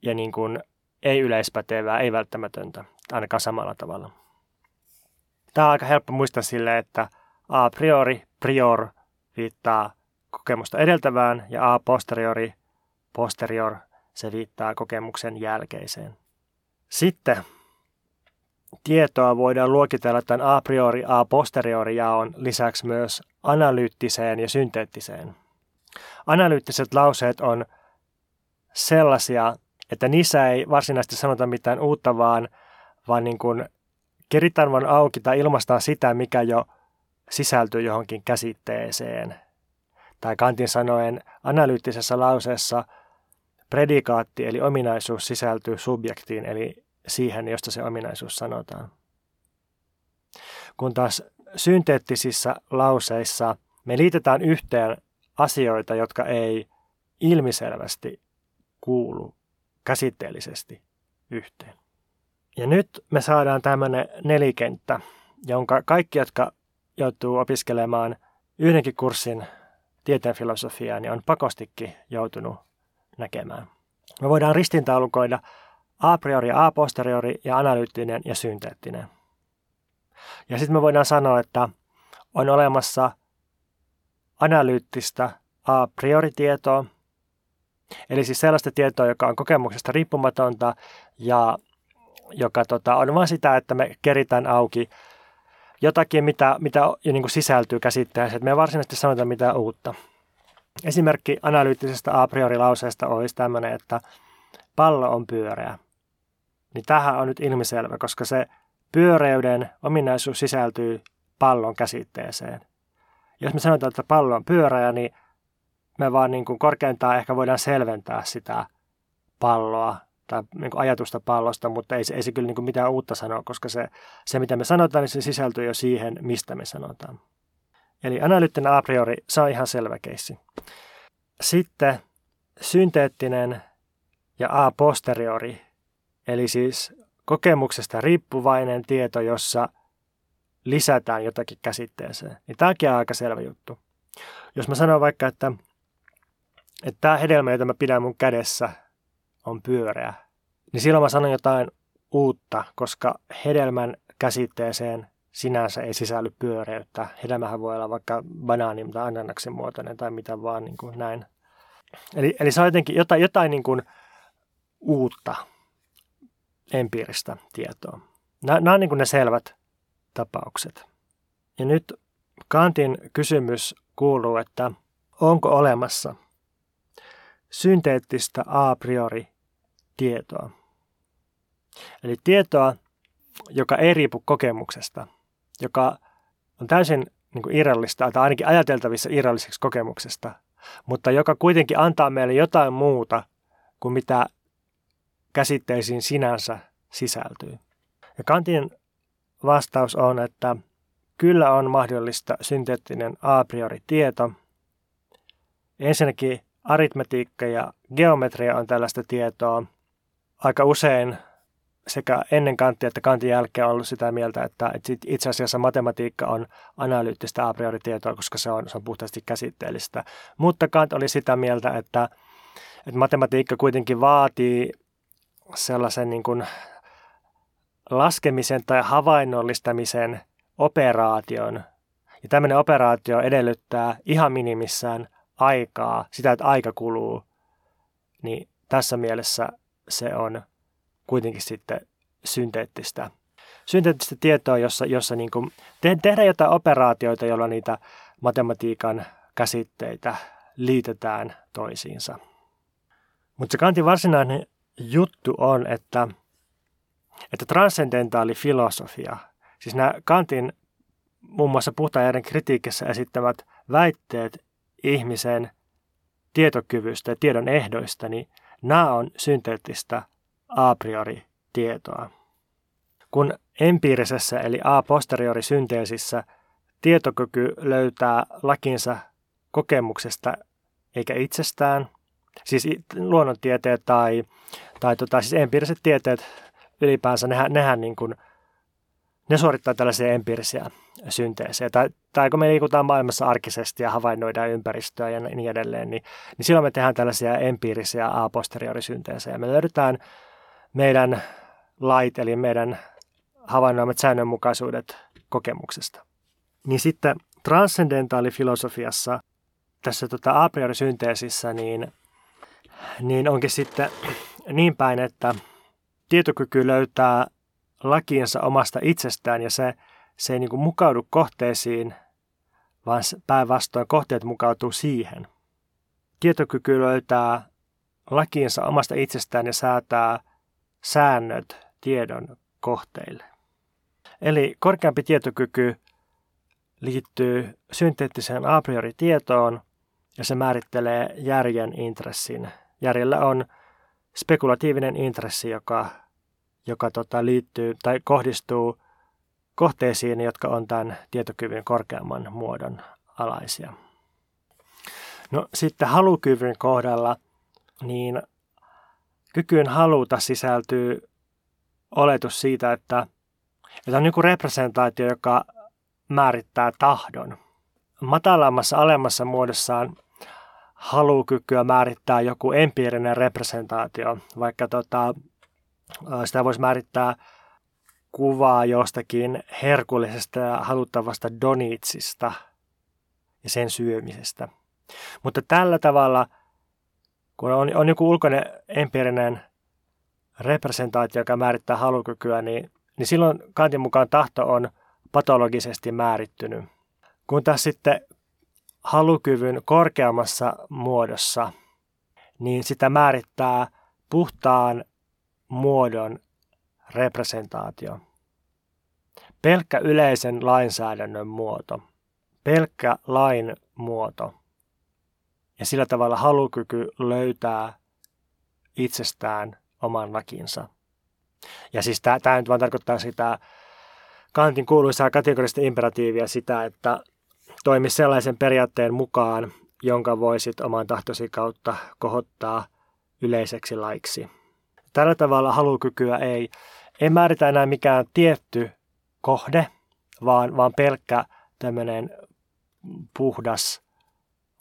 ja niin kuin ei yleispätevää, ei välttämätöntä, ainakaan samalla tavalla. Tämä on aika helppo muistaa sille, että a priori, prior viittaa kokemusta edeltävään ja a posteriori, posterior, se viittaa kokemuksen jälkeiseen. Sitten tietoa voidaan luokitella tämän a priori a posteriori jaon lisäksi myös analyyttiseen ja synteettiseen. Analyyttiset lauseet on sellaisia, että niissä ei varsinaisesti sanota mitään uutta, vaan, vaan niin kuin keritään vaan auki tai ilmaistaan sitä, mikä jo sisältyy johonkin käsitteeseen. Tai Kantin sanoen analyyttisessä lauseessa predikaatti eli ominaisuus sisältyy subjektiin eli siihen, josta se ominaisuus sanotaan. Kun taas synteettisissä lauseissa me liitetään yhteen asioita, jotka ei ilmiselvästi kuulu käsitteellisesti yhteen. Ja nyt me saadaan tämmöinen nelikenttä, jonka kaikki, jotka joutuu opiskelemaan yhdenkin kurssin tieteen filosofiaa, niin on pakostikin joutunut näkemään. Me voidaan ristintaulukoida a priori, a posteriori ja analyyttinen ja synteettinen. Ja sitten me voidaan sanoa, että on olemassa analyyttistä a priori tietoa, eli siis sellaista tietoa, joka on kokemuksesta riippumatonta ja joka tota, on vain sitä, että me keritään auki jotakin, mitä, mitä jo niin kuin sisältyy käsitteeseen, että me ei varsinaisesti sanota mitään uutta. Esimerkki analyyttisestä a priori lauseesta olisi tämmöinen, että pallo on pyöreä niin tähän on nyt ilmiselvä, koska se pyöreyden ominaisuus sisältyy pallon käsitteeseen. Jos me sanotaan, että pallo on pyöreä, niin me vaan niin kuin korkeintaan ehkä voidaan selventää sitä palloa tai niin kuin ajatusta pallosta, mutta ei, ei se kyllä niin kuin mitään uutta sanoa, koska se, se, mitä me sanotaan, niin se sisältyy jo siihen, mistä me sanotaan. Eli analyyttinen a priori, se on ihan selvä keissi. Sitten synteettinen ja a posteriori Eli siis kokemuksesta riippuvainen tieto, jossa lisätään jotakin käsitteeseen. Niin tämäkin on aika selvä juttu. Jos mä sanon vaikka, että, että tämä hedelmä, jota mä pidän mun kädessä, on pyöreä, niin silloin mä sanon jotain uutta, koska hedelmän käsitteeseen sinänsä ei sisälly pyöreyttä. Hedelmähän voi olla vaikka banaani tai ananaksen muotoinen tai mitä vaan niin kuin näin. Eli, eli se on jotenkin jotain, jotain niin kuin uutta empiiristä tietoa. Nämä, nämä on niin kuin ne selvät tapaukset. Ja nyt Kantin kysymys kuuluu, että onko olemassa synteettistä a priori tietoa. Eli tietoa, joka ei riipu kokemuksesta, joka on täysin niin kuin irrallista tai ainakin ajateltavissa irralliseksi kokemuksesta, mutta joka kuitenkin antaa meille jotain muuta kuin mitä käsitteisiin sinänsä sisältyy. Ja Kantin vastaus on, että kyllä on mahdollista synteettinen a priori tieto. Ensinnäkin aritmetiikka ja geometria on tällaista tietoa. Aika usein sekä ennen Kantia että Kantin jälkeen on ollut sitä mieltä, että itse asiassa matematiikka on analyyttistä a priori tietoa, koska se on, se on puhtaasti käsitteellistä. Mutta Kant oli sitä mieltä, että, että matematiikka kuitenkin vaatii sellaisen niin kuin laskemisen tai havainnollistamisen operaation. Ja tämmöinen operaatio edellyttää ihan minimissään aikaa, sitä, että aika kuluu. Niin tässä mielessä se on kuitenkin sitten synteettistä, synteettistä tietoa, jossa, jossa niin kuin te, tehdään jotain operaatioita, joilla niitä matematiikan käsitteitä liitetään toisiinsa. Mutta se Kantin varsinainen juttu on, että, että transcendentaali filosofia, siis nämä Kantin muun muassa puhtaajärjen kritiikissä esittämät väitteet ihmisen tietokyvystä ja tiedon ehdoista, niin nämä on synteettistä a priori tietoa. Kun empiirisessä eli a posteriori synteesissä tietokyky löytää lakinsa kokemuksesta eikä itsestään, siis luonnontieteet tai, tai tota, siis empiiriset tieteet ylipäänsä, nehän, nehän niin kuin, ne suorittaa tällaisia empiirisiä synteesejä. Tai, tai kun me liikutaan maailmassa arkisesti ja havainnoidaan ympäristöä ja niin edelleen, niin, niin silloin me tehdään tällaisia empiirisiä a posteriori synteesejä. Me löydetään meidän lait, eli meidän havainnoimat säännönmukaisuudet kokemuksesta. Niin sitten transcendentaalifilosofiassa, tässä tota a priori synteesissä, niin, niin onkin sitten niin päin, että tietokyky löytää lakiinsa omasta itsestään ja se, se ei niin kuin mukaudu kohteisiin, vaan päinvastoin kohteet mukautuu siihen. Tietokyky löytää lakiinsa omasta itsestään ja säätää säännöt tiedon kohteille. Eli korkeampi tietokyky liittyy synteettiseen a priori tietoon ja se määrittelee järjen intressin. Järjellä on spekulatiivinen intressi, joka, joka tota, liittyy tai kohdistuu kohteisiin, jotka on tämän tietokyvyn korkeamman muodon alaisia. No sitten halukyvyn kohdalla, niin kykyyn haluta sisältyy oletus siitä, että, että on joku representaatio, joka määrittää tahdon. Matalammassa, alemmassa muodossaan halukykyä määrittää joku empiirinen representaatio, vaikka tota, sitä voisi määrittää kuvaa jostakin herkullisesta ja haluttavasta donitsista ja sen syömisestä. Mutta tällä tavalla – kun on, on joku ulkoinen empiirinen representaatio, joka määrittää halukykyä, niin, niin silloin Kantin mukaan tahto on patologisesti määrittynyt. Kun taas sitten halukyvyn korkeammassa muodossa, niin sitä määrittää puhtaan muodon representaatio. Pelkkä yleisen lainsäädännön muoto. Pelkkä lain muoto. Ja sillä tavalla halukyky löytää itsestään oman lakinsa. Ja siis tämä nyt vaan tarkoittaa sitä Kantin kuuluisaa kategorista imperatiivia sitä, että toimi sellaisen periaatteen mukaan, jonka voisit oman tahtosi kautta kohottaa yleiseksi laiksi. Tällä tavalla halukykyä ei, ei määritä enää mikään tietty kohde, vaan, vaan pelkkä tämmöinen puhdas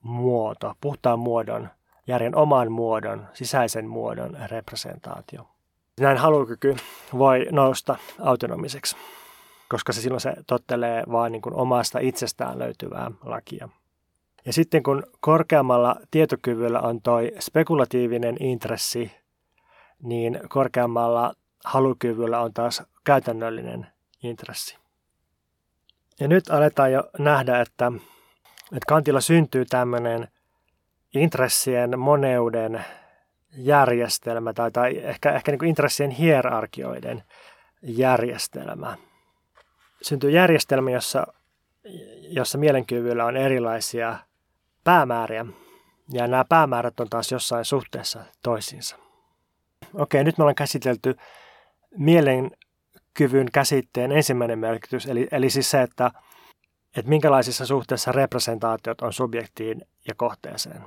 muoto, puhtaan muodon, järjen oman muodon, sisäisen muodon representaatio. Näin halukyky voi nousta autonomiseksi, koska se silloin se tottelee vain niin kuin omasta itsestään löytyvää lakia. Ja sitten kun korkeammalla tietokyvyllä on toi spekulatiivinen intressi, niin korkeammalla halukyvyllä on taas käytännöllinen intressi. Ja nyt aletaan jo nähdä, että että Kantilla syntyy tämmöinen intressien moneuden järjestelmä tai, tai ehkä, ehkä niin kuin intressien hierarkioiden järjestelmä. Syntyy järjestelmä, jossa, jossa mielenkyvyllä on erilaisia päämääriä ja nämä päämäärät on taas jossain suhteessa toisiinsa. Okei, nyt me ollaan käsitelty mielenkyvyn käsitteen ensimmäinen merkitys, eli, eli siis se, että että minkälaisissa suhteissa representaatiot on subjektiin ja kohteeseen.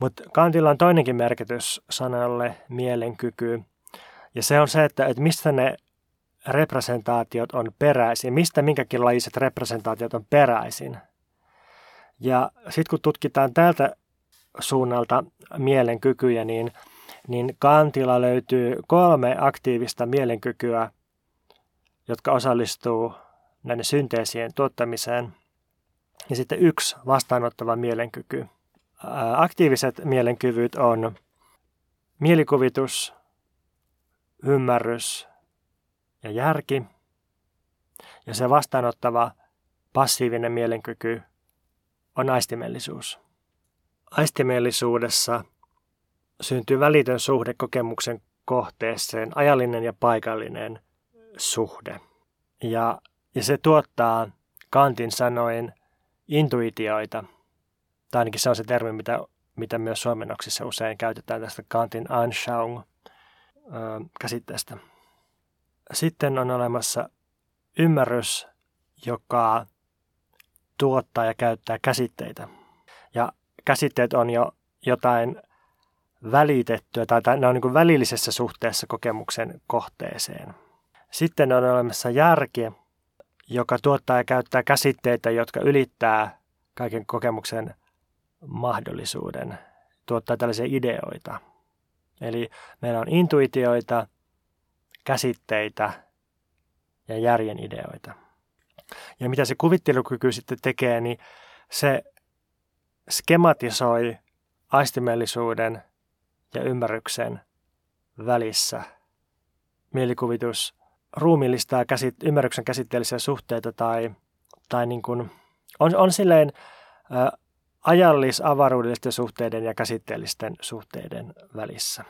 Mutta Kantilla on toinenkin merkitys sanalle mielenkyky, ja se on se, että, että mistä ne representaatiot on peräisin, mistä minkäkin lajiset representaatiot on peräisin. Ja sitten kun tutkitaan tältä suunnalta mielenkykyjä, niin, niin Kantilla löytyy kolme aktiivista mielenkykyä, jotka osallistuu näiden synteesien tuottamiseen. Ja sitten yksi vastaanottava mielenkyky. Aktiiviset mielenkyvyt on mielikuvitus, ymmärrys ja järki. Ja se vastaanottava passiivinen mielenkyky on aistimellisuus. Aistimellisuudessa syntyy välitön suhde kokemuksen kohteeseen, ajallinen ja paikallinen suhde. Ja, ja se tuottaa Kantin sanoin intuitioita, tai ainakin se on se termi, mitä, mitä myös suomennoksissa usein käytetään tästä Kantin Anschauung käsitteestä. Sitten on olemassa ymmärrys, joka tuottaa ja käyttää käsitteitä. Ja käsitteet on jo jotain välitettyä tai ne on niin välillisessä suhteessa kokemuksen kohteeseen. Sitten on olemassa järki, joka tuottaa ja käyttää käsitteitä, jotka ylittää kaiken kokemuksen mahdollisuuden, tuottaa tällaisia ideoita. Eli meillä on intuitioita, käsitteitä ja järjen ideoita. Ja mitä se kuvittelukyky sitten tekee, niin se skematisoi aistimellisuuden ja ymmärryksen välissä. Mielikuvitus ruumillistaa käsit, ymmärryksen käsitteellisiä suhteita tai, tai niin kuin, on, on silleen ä, ajallis-avaruudellisten suhteiden ja käsitteellisten suhteiden välissä.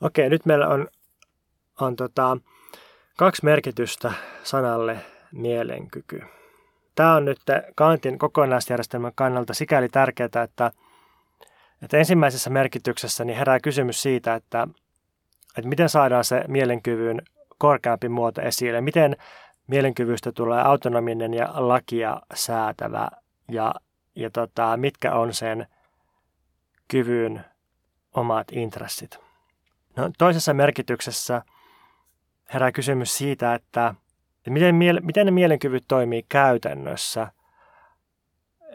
Okei, nyt meillä on, on tota, kaksi merkitystä sanalle mielenkyky. Tämä on nyt Kantin kokonaisjärjestelmän kannalta sikäli tärkeää, että, että ensimmäisessä merkityksessä niin herää kysymys siitä, että, että miten saadaan se mielenkyvyn korkeampi muoto esille, miten mielenkyvystä tulee autonominen ja lakia säätävä ja, ja tota, mitkä on sen kyvyn omat intressit. No, toisessa merkityksessä herää kysymys siitä, että miten, miten ne mielenkyvyt toimii käytännössä,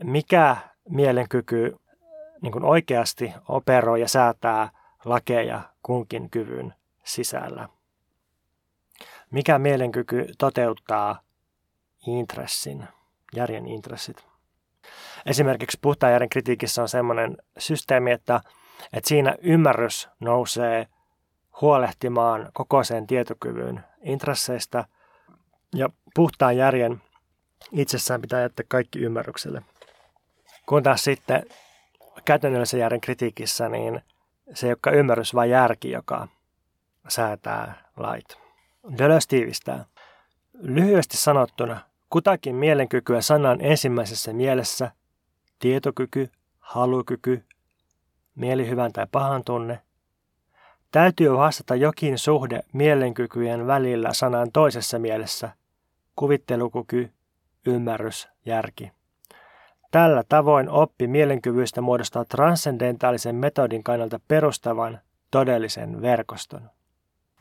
mikä mielenkyky niin kuin oikeasti operoi ja säätää lakeja kunkin kyvyn sisällä. Mikä mielenkyky toteuttaa intressin, järjen intressit. Esimerkiksi puhtaan järjen kritiikissä on sellainen systeemi, että, että siinä ymmärrys nousee huolehtimaan koko sen tietokyvyn intresseistä ja puhtaan järjen itsessään pitää jättää kaikki ymmärrykselle. Kun taas sitten käytännöllisen järjen kritiikissä, niin se ei olekaan ymmärrys, vaan järki, joka säätää lait. Deleuze tiivistää. Lyhyesti sanottuna, kutakin mielenkykyä sanan ensimmäisessä mielessä, tietokyky, halukyky, mielihyvän tai pahan tunne, täytyy vastata jokin suhde mielenkykyjen välillä sanan toisessa mielessä, kuvittelukyky, ymmärrys, järki. Tällä tavoin oppi mielenkyvyistä muodostaa transcendentaalisen metodin kannalta perustavan todellisen verkoston.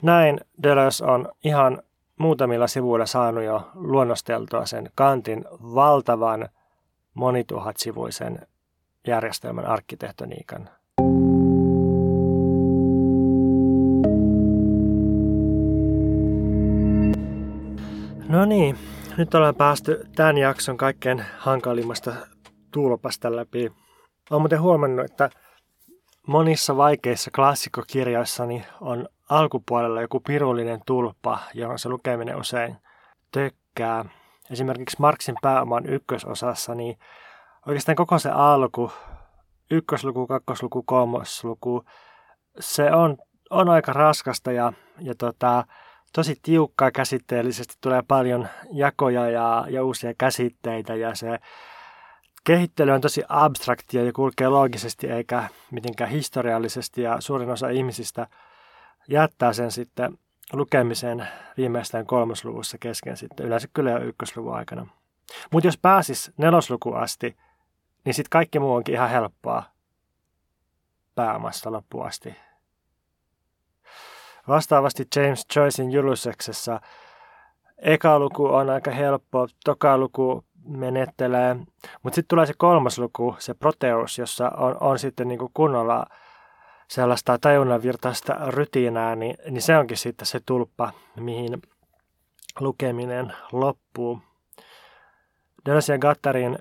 Näin Deleuze on ihan muutamilla sivuilla saanut jo luonnosteltua sen Kantin valtavan monituhatsivuisen järjestelmän arkkitehtoniikan. No niin, nyt ollaan päästy tämän jakson kaikkein hankalimmasta tulpasta läpi. Olen muuten huomannut, että monissa vaikeissa klassikkokirjoissani on alkupuolella joku pirullinen tulppa, johon se lukeminen usein tökkää. Esimerkiksi Marksin pääoman ykkösosassa, niin oikeastaan koko se alku, ykkösluku, kakkosluku, kolmosluku, se on, on aika raskasta ja, ja tota, tosi tiukkaa käsitteellisesti, tulee paljon jakoja ja, ja uusia käsitteitä ja se kehittely on tosi abstraktia ja kulkee loogisesti eikä mitenkään historiallisesti ja suurin osa ihmisistä jättää sen sitten lukemisen viimeistään kolmosluvussa kesken sitten, yleensä kyllä jo ykkösluvun aikana. Mutta jos pääsis neloslukuun asti, niin sitten kaikki muu onkin ihan helppoa pääomasta loppuun asti. Vastaavasti James Joycein Juluseksessa eka luku on aika helppo, toka luku menettelee, mutta sitten tulee se kolmas luku, se proteus, jossa on, on sitten niinku kunnolla sellaista tajunnanvirtaista rytinää, niin, niin se onkin sitten se tulppa, mihin lukeminen loppuu. Deleuze ja Gattarin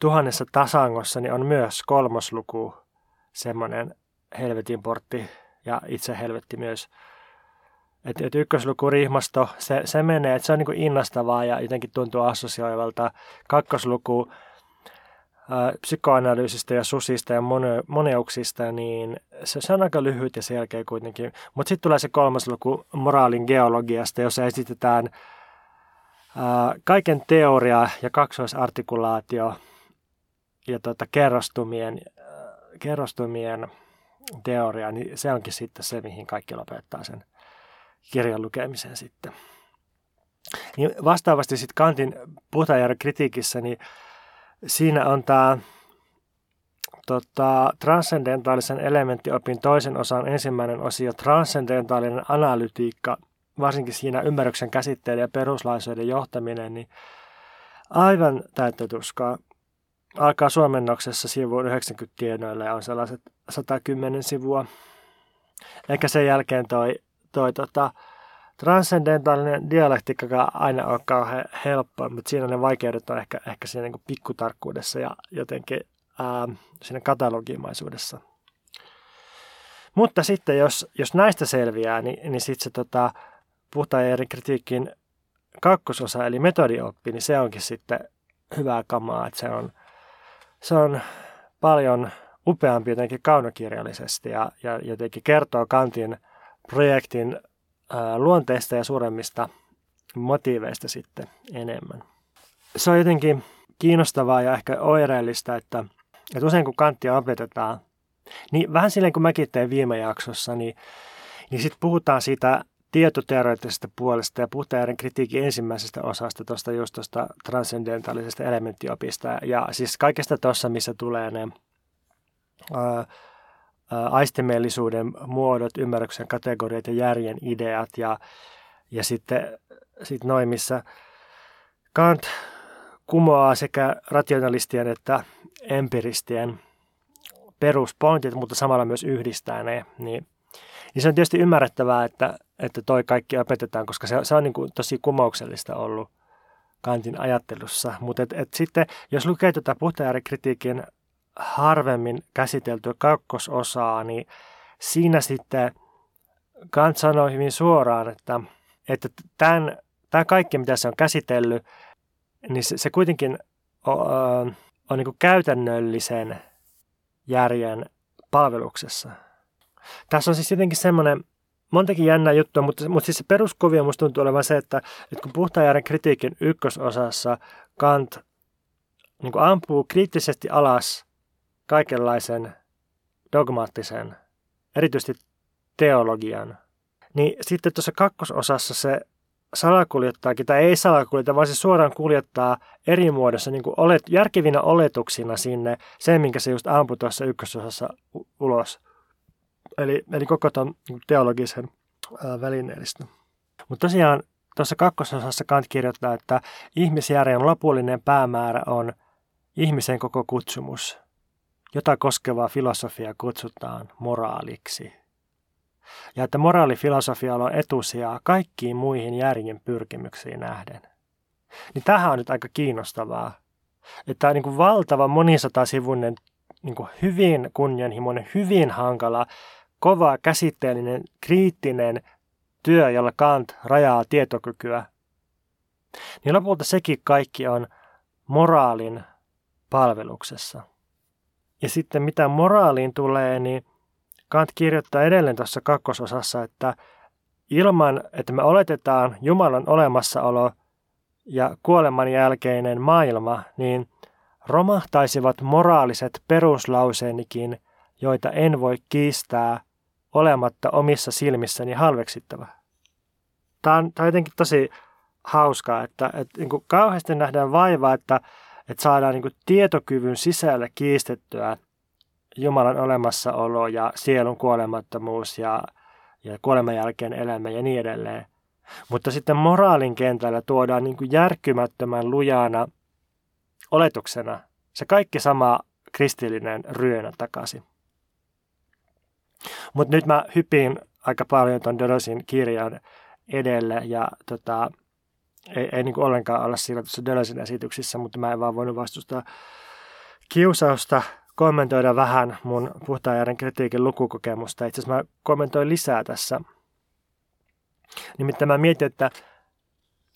tuhannessa tasangossa niin on myös kolmosluku semmoinen helvetin portti ja itse helvetti myös. Että et ykkösluku rihmasto, se, se menee, että se on niin kuin innostavaa ja jotenkin tuntuu assosioivalta. Kakkosluku ää, psykoanalyysistä ja susista ja mone, moneuksista, niin se, se on aika lyhyt ja selkeä kuitenkin. Mutta sitten tulee se kolmas luku moraalin geologiasta, jossa esitetään ää, kaiken teoria ja kaksoisartikulaatio ja tota, kerrostumien, kerrostumien teoria, niin se onkin sitten se, mihin kaikki lopettaa sen kirjan lukemisen sitten. Niin vastaavasti sitten Kantin Puhtajärven kritiikissä, niin siinä on tämä tota, transcendentaalisen elementtiopin toisen osan ensimmäinen osio, transcendentaalinen analytiikka, varsinkin siinä ymmärryksen käsitteiden ja peruslaisuuden johtaminen, niin aivan täyttä tuskaa. Alkaa suomennoksessa sivuun 90 tienoille ja on sellaiset 110 sivua. Eikä sen jälkeen toi toi tota, transcendentaalinen dialektiikka aina ole kauhean helppoa, mutta siinä ne vaikeudet on ehkä, ehkä siinä niin pikkutarkkuudessa ja jotenkin ää, siinä katalogimaisuudessa. Mutta sitten jos, jos näistä selviää, niin, niin sitten se tota, puhtaan kritiikin kakkososa, eli metodioppi, niin se onkin sitten hyvää kamaa, että se on, se on paljon upeampi jotenkin kaunokirjallisesti ja, ja jotenkin kertoo Kantin projektin luonteesta ja suuremmista motiiveista sitten enemmän. Se on jotenkin kiinnostavaa ja ehkä oireellista, että, että usein kun kanttia opetetaan, niin vähän silleen kuin mäkin tein viime jaksossa, niin, niin sitten puhutaan siitä tietoteoreettisesta puolesta ja puhutaan kritiikin ensimmäisestä osasta tuosta just tuosta transcendentaalisesta elementtiopista ja siis kaikesta tuossa, missä tulee ne ää, aistimellisuuden muodot, ymmärryksen kategoriat ja järjen ideat ja, ja sitten sit noin, missä Kant kumoaa sekä rationalistien että empiristien peruspointit, mutta samalla myös yhdistää ne, niin, niin se on tietysti ymmärrettävää, että, että toi kaikki opetetaan, koska se, se on niin kuin tosi kumouksellista ollut Kantin ajattelussa. Mutta et, et sitten, jos lukee tätä puhtaajärjen kritiikin harvemmin käsiteltyä kakkososaa, niin siinä sitten Kant sanoi hyvin suoraan, että, että tämän, tämä kaikki, mitä se on käsitellyt, niin se, se kuitenkin on, on niin käytännöllisen järjen palveluksessa. Tässä on siis jotenkin semmoinen montakin jännää juttua, mutta, mutta siis se peruskuvio musta tuntuu olevan se, että, että kun puhtaan kritiikin ykkösosassa Kant niin ampuu kriittisesti alas kaikenlaisen dogmaattisen, erityisesti teologian, niin sitten tuossa kakkososassa se salakuljettaakin, tai ei salakuljeta, vaan se suoraan kuljettaa eri muodossa niin kuin olet, järkevinä oletuksina sinne sen, minkä se just ampui tuossa ykkösosassa ulos. Eli, eli koko tuon teologisen ää, välineellistä. Mutta tosiaan tuossa kakkososassa Kant kirjoittaa, että ihmisjärjen lopullinen päämäärä on ihmisen koko kutsumus – jota koskevaa filosofia kutsutaan moraaliksi. Ja että moraalifilosofialla on etusijaa kaikkiin muihin järjen pyrkimyksiin nähden. Niin tähän on nyt aika kiinnostavaa, että tämä niin kuin valtava monisatasivuinen, niin kuin hyvin kunnianhimoinen, hyvin hankala, kova, käsitteellinen, kriittinen työ, jolla Kant rajaa tietokykyä, niin lopulta sekin kaikki on moraalin palveluksessa. Ja sitten mitä moraaliin tulee, niin Kant kirjoittaa edelleen tuossa kakkososassa, että ilman, että me oletetaan Jumalan olemassaolo ja kuoleman jälkeinen maailma, niin romahtaisivat moraaliset peruslauseenikin, joita en voi kiistää olematta omissa silmissäni halveksittava. tämä on, tämä on jotenkin tosi hauskaa, että, että niin kuin kauheasti nähdään vaivaa, että, että saadaan niin kuin tietokyvyn sisällä kiistettyä Jumalan olemassaolo ja sielun kuolemattomuus ja, ja kuoleman jälkeen elämä ja niin edelleen. Mutta sitten moraalin kentällä tuodaan niin kuin lujana oletuksena se kaikki sama kristillinen ryönä takaisin. Mutta nyt mä hypin aika paljon tuon Dolosin kirjan edelle ja tota, ei, ei niin kuin ollenkaan siinä tuossa Dolosin esityksissä, mutta mä en vaan voinut vastustaa kiusausta kommentoida vähän mun puhtaajärjen kritiikin lukukokemusta. Itse asiassa mä kommentoin lisää tässä. Nimittäin mä mietin, että,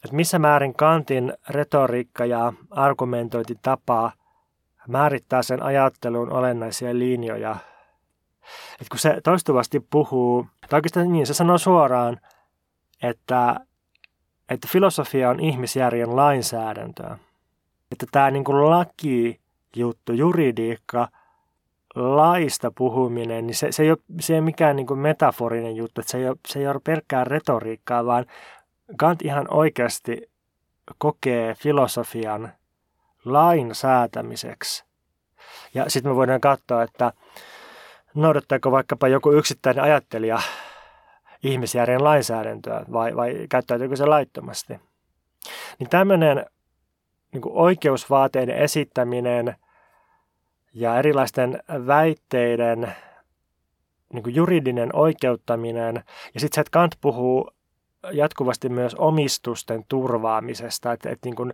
että missä määrin Kantin retoriikka ja argumentointitapa määrittää sen ajattelun olennaisia linjoja. Et kun se toistuvasti puhuu, tai oikeastaan niin, se sanoo suoraan, että, että filosofia on ihmisjärjen lainsäädäntöä. Että tämä niin kuin laki juttu, juridiikka, laista puhuminen, niin se, se, ei, ole, se ei ole mikään niin kuin metaforinen juttu, että se ei ole, se ei ole pelkkää retoriikkaa, vaan Kant ihan oikeasti kokee filosofian lain säätämiseksi. Ja sitten me voidaan katsoa, että noudattaako vaikkapa joku yksittäinen ajattelija ihmisjärjen lainsäädäntöä vai, vai käyttäytyykö se laittomasti. Niin tämmöinen niin oikeusvaateiden esittäminen ja erilaisten väitteiden niin juridinen oikeuttaminen ja sitten se, Kant puhuu jatkuvasti myös omistusten turvaamisesta, että, että niin kuin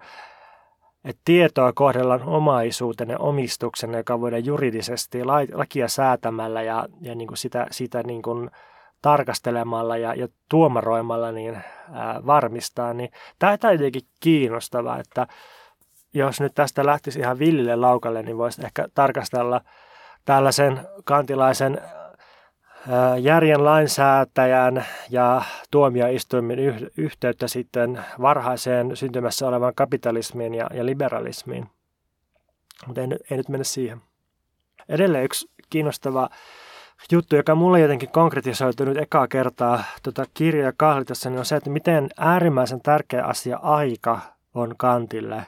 että tietoa kohdellaan omaisuutena ja omistuksena, joka voidaan juridisesti lakia säätämällä ja, ja niin kuin sitä, sitä niin kuin tarkastelemalla ja, ja tuomaroimalla niin, ää, varmistaa, niin tämä on jotenkin kiinnostavaa, että jos nyt tästä lähtisi ihan villille laukalle, niin voisi ehkä tarkastella tällaisen kantilaisen järjen lainsäätäjän ja tuomioistuimen yhteyttä sitten varhaiseen syntymässä olevan kapitalismiin ja, ja liberalismiin. Mutta ei, ei nyt mennä siihen. Edelleen yksi kiinnostava juttu, joka mulle jotenkin konkretisoitu nyt ekaa kertaa tota kirjaa kahlitessa, niin on se, että miten äärimmäisen tärkeä asia aika on kantille.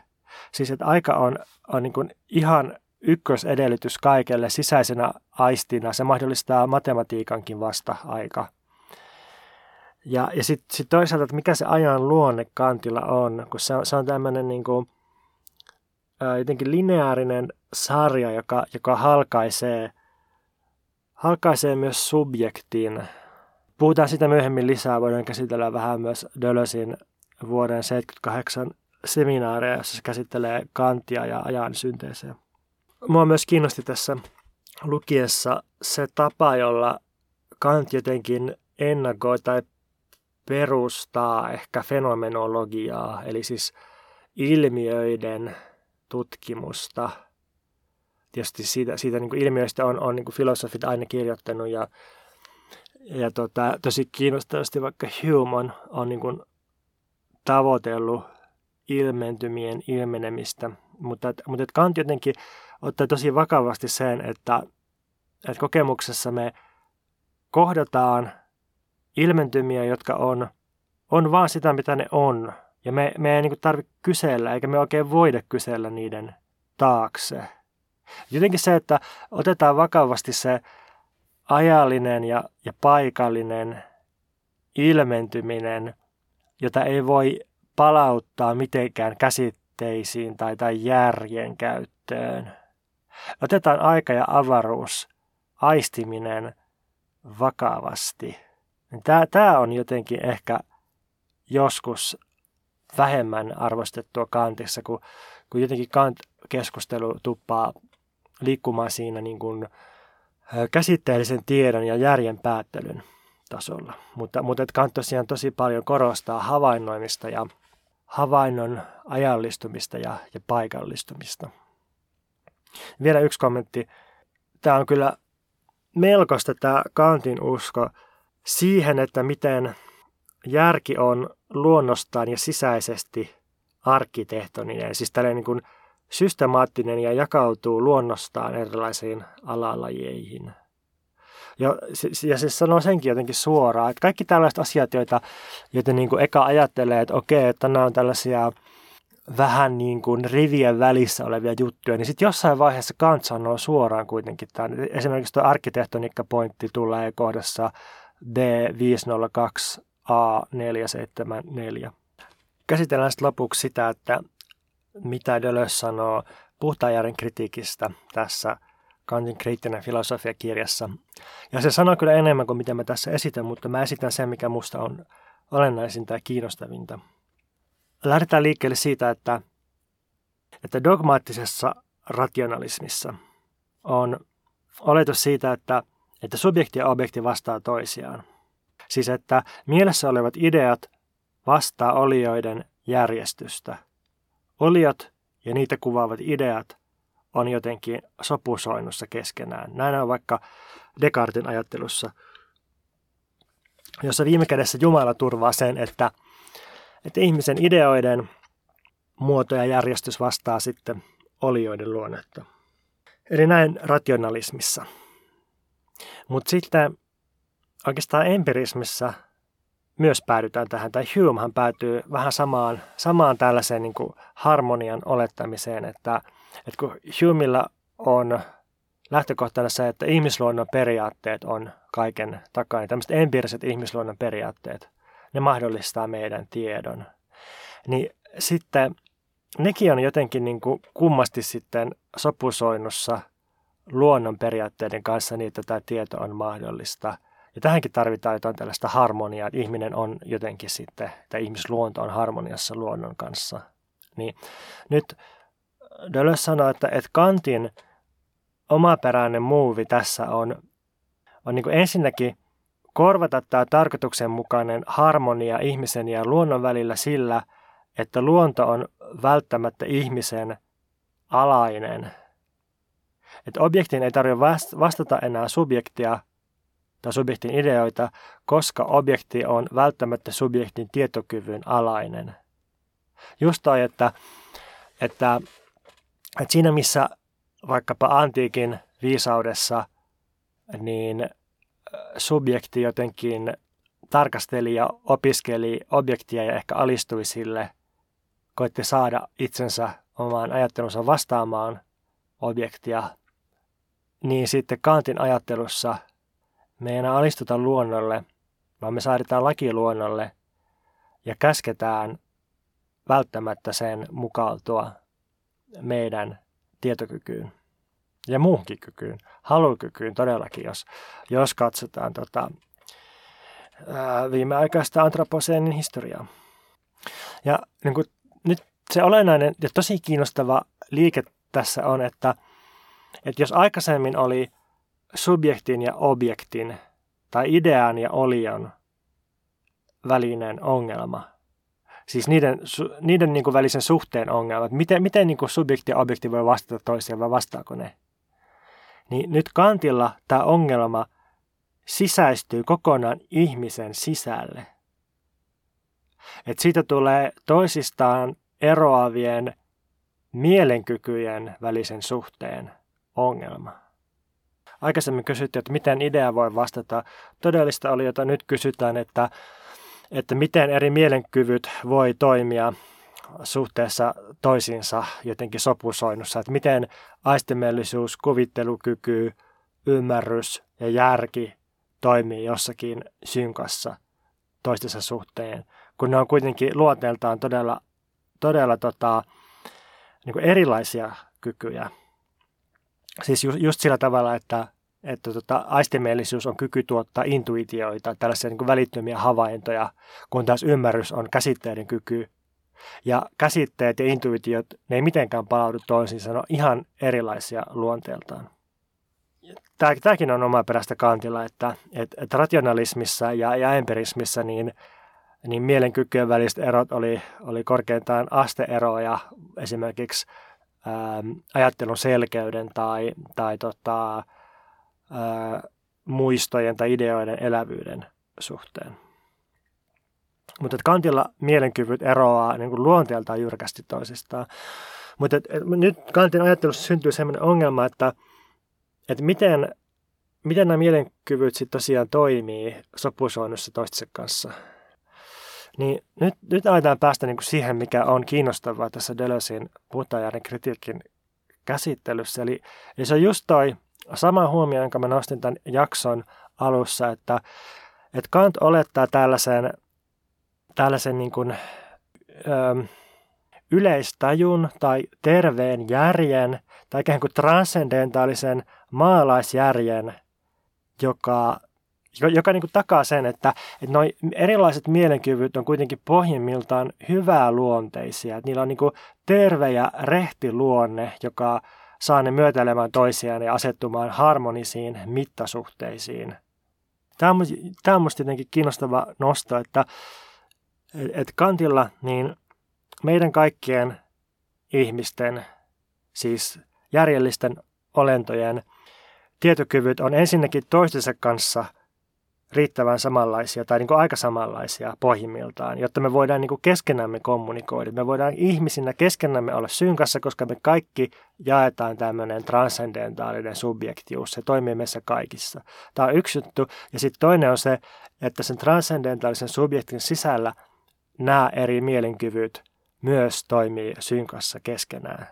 Siis että aika on, on niin kuin ihan ykkösedellytys kaikelle sisäisenä aistina. Se mahdollistaa matematiikankin vasta-aika. Ja, ja sitten sit toisaalta, että mikä se ajan luonne kantilla on, kun se on, se on tämmöinen niin kuin, ää, jotenkin lineaarinen sarja, joka, joka halkaisee, halkaisee myös subjektin. Puhutaan sitä myöhemmin lisää, voidaan käsitellä vähän myös Dölösin vuoden 78 seminaareja, jossa se käsittelee kantia ja ajan synteeseen. Mua myös kiinnosti tässä lukiessa se tapa, jolla Kant jotenkin ennakoi tai perustaa ehkä fenomenologiaa, eli siis ilmiöiden tutkimusta. Tietysti siitä, siitä niin kuin ilmiöistä on, on niin kuin filosofit aina kirjoittanut ja, ja tota, tosi kiinnostavasti vaikka Hume on, on niin kuin tavoitellut ilmentymien ilmenemistä, mutta, mutta Kant jotenkin ottaa tosi vakavasti sen, että, että kokemuksessa me kohdataan ilmentymiä, jotka on, on vaan sitä, mitä ne on. Ja me, me ei niin tarvitse kysellä, eikä me oikein voida kysellä niiden taakse. Jotenkin se, että otetaan vakavasti se ajallinen ja, ja paikallinen ilmentyminen, jota ei voi palauttaa mitenkään käsitteisiin tai, tai järjen käyttöön. Otetaan aika ja avaruus, aistiminen vakavasti. Tämä, tämä on jotenkin ehkä joskus vähemmän arvostettua Kantissa, kun, kun jotenkin Kant-keskustelu tuppaa liikkumaan siinä niin kuin käsitteellisen tiedon ja järjen päättelyn tasolla. Mutta, mutta Kant tosiaan tosi paljon korostaa havainnoimista ja havainnon ajallistumista ja, ja paikallistumista. Vielä yksi kommentti. Tämä on kyllä melkoista tämä Kantin usko siihen, että miten järki on luonnostaan ja sisäisesti arkkitehtoninen, siis tällainen niin kuin systemaattinen ja jakautuu luonnostaan erilaisiin alalajeihin. Jo, ja se sanoo senkin jotenkin suoraan, että kaikki tällaiset asiat, joita, joita niin kuin eka ajattelee, että okei, että nämä on tällaisia vähän niin kuin rivien välissä olevia juttuja, niin sitten jossain vaiheessa Kant sanoo suoraan kuitenkin tämän. Esimerkiksi tuo arkkitehtonikkapointti tulee kohdassa D502A474. Käsitellään sitten lopuksi sitä, että mitä Deleuze sanoo puhtaajärjen kritiikistä tässä Kantin kriittinen filosofia-kirjassa. Ja se sanoo kyllä enemmän kuin mitä mä tässä esitän, mutta mä esitän sen, mikä musta on olennaisinta ja kiinnostavinta. Lähdetään liikkeelle siitä, että, että dogmaattisessa rationalismissa on oletus siitä, että, että subjekti ja objekti vastaa toisiaan. Siis että mielessä olevat ideat vastaa olioiden järjestystä. Oliot ja niitä kuvaavat ideat on jotenkin sopusoinnussa keskenään. Näin on vaikka Descartin ajattelussa, jossa viime kädessä Jumala turvaa sen, että, että ihmisen ideoiden muoto ja järjestys vastaa sitten olioiden luonnetta. Eli näin rationalismissa. Mutta sitten oikeastaan empirismissä myös päädytään tähän, tai Humehan päätyy vähän samaan, samaan tällaiseen niin kuin harmonian olettamiseen, että, että kun Humilla on lähtökohtana se, että ihmisluonnon periaatteet on kaiken takana, niin tämmöiset empiiriset ihmisluonnon periaatteet, ne mahdollistaa meidän tiedon. Niin sitten nekin on jotenkin niin kuin kummasti sitten sopusoinnussa luonnon periaatteiden kanssa niin, että tämä tieto on mahdollista – ja tähänkin tarvitaan jotain tällaista harmoniaa, että ihminen on jotenkin sitten, tai ihmisluonto on harmoniassa luonnon kanssa. Niin nyt Deleuze sanoo, että, että Kantin omaperäinen muuvi tässä on, on niin ensinnäkin korvata tämä tarkoituksenmukainen harmonia ihmisen ja luonnon välillä sillä, että luonto on välttämättä ihmisen alainen. Että objektin ei tarvitse vastata enää subjektia, tai subjektin ideoita, koska objekti on välttämättä subjektin tietokyvyn alainen. Just toi, että, että, että siinä missä vaikkapa antiikin viisaudessa, niin subjekti jotenkin tarkasteli ja opiskeli objektia ja ehkä alistui sille, koitti saada itsensä omaan ajattelunsa vastaamaan objektia, niin sitten Kantin ajattelussa – me ei enää alistuta luonnolle, vaan me saadaan laki luonnolle ja käsketään välttämättä sen mukautua meidän tietokykyyn ja muuhunkin kykyyn, halukykyyn todellakin, jos, jos katsotaan tota, ää, viimeaikaista antroposeenin historiaa. Ja niin kuin, nyt se olennainen ja tosi kiinnostava liike tässä on, että, että jos aikaisemmin oli subjektin ja objektin tai idean ja olion välinen ongelma. Siis niiden, niiden niin kuin välisen suhteen ongelma. Miten, miten niin kuin subjekti ja objekti voi vastata toisiaan vai vastaako ne? Niin nyt Kantilla tämä ongelma sisäistyy kokonaan ihmisen sisälle. Et siitä tulee toisistaan eroavien mielenkykyjen välisen suhteen ongelma. Aikaisemmin kysyttiin, että miten idea voi vastata. Todellista oli, jota nyt kysytään, että, että miten eri mielenkyvyt voi toimia suhteessa toisiinsa jotenkin sopusoinnussa. Että miten aistimellisuus, kuvittelukyky, ymmärrys ja järki toimii jossakin synkassa toistensa suhteen, kun ne on kuitenkin luonteeltaan todella, todella tota, niin erilaisia kykyjä. Siis just, just sillä tavalla, että, että tota, aistimielisyys on kyky tuottaa intuitioita, tällaisia niin välittömiä havaintoja, kun taas ymmärrys on käsitteiden kyky. Ja käsitteet ja intuitiot, ne ei mitenkään palaudu toisiinsa, ne on ihan erilaisia luonteeltaan. Tämäkin on oma perästä kantilla, että, että, että rationalismissa ja, ja empirismissä niin, niin mielenkykyjen väliset erot oli, oli korkeintaan asteeroja esimerkiksi Ähm, ajattelun selkeyden tai, tai tota, ää, muistojen tai ideoiden elävyyden suhteen. Mutta Kantilla mielenkyvyt eroaa niin kuin luonteeltaan jyrkästi toisistaan. Mutta nyt Kantin ajattelussa syntyy sellainen ongelma, että, että miten miten nämä mielenkyvyt sitten tosiaan toimii sopusoinnussa toistensa kanssa. Niin nyt, nyt aletaan päästä niin kuin siihen, mikä on kiinnostavaa tässä Deleuzein puhtaajärjen kritiikin käsittelyssä. Eli, eli se on just toi sama huomio, jonka mä nostin tämän jakson alussa, että, että Kant olettaa tällaisen, tällaisen niin kuin, ö, yleistajun tai terveen järjen tai ikään kuin transcendentaalisen maalaisjärjen, joka, joka niin kuin takaa sen, että, että noi erilaiset mielenkyvyt on kuitenkin pohjimmiltaan hyvää luonteisia. Että niillä on niin kuin terve ja rehti luonne, joka saa ne myötäilemään toisiaan ja asettumaan harmonisiin mittasuhteisiin. Tämä on, tämä on jotenkin kiinnostava nosto, että, että Kantilla niin meidän kaikkien ihmisten, siis järjellisten olentojen tietokyvyt on ensinnäkin toistensa kanssa riittävän samanlaisia tai niin kuin aika samanlaisia pohjimmiltaan, jotta me voidaan niin kuin keskenämme kommunikoida. Me voidaan ihmisinä keskenämme olla synkassa, koska me kaikki jaetaan tämmöinen transcendentaalinen subjektius. Se toimii meissä kaikissa. Tämä on yksi juttu. Ja sitten toinen on se, että sen transcendentaalisen subjektin sisällä nämä eri mielenkyvyt myös toimii synkassa keskenään.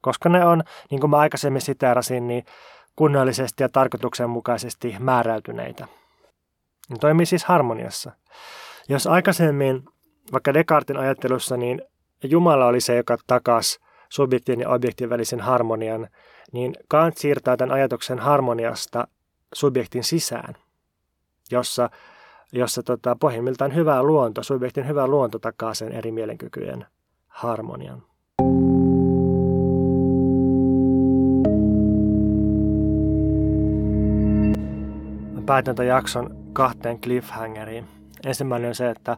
Koska ne on, niin kuin mä aikaisemmin siteerasin, niin kunnollisesti ja tarkoituksenmukaisesti määräytyneitä. Ne toimii siis harmoniassa. Jos aikaisemmin, vaikka Descartin ajattelussa, niin Jumala oli se, joka takas subjektin ja objektin välisen harmonian, niin Kant siirtää tämän ajatuksen harmoniasta subjektin sisään, jossa, jossa tota, pohjimmiltaan hyvä luonto, subjektin hyvä luonto takaa sen eri mielenkykyjen harmonian. päätän tämän jakson kahteen cliffhangeriin. Ensimmäinen on se, että,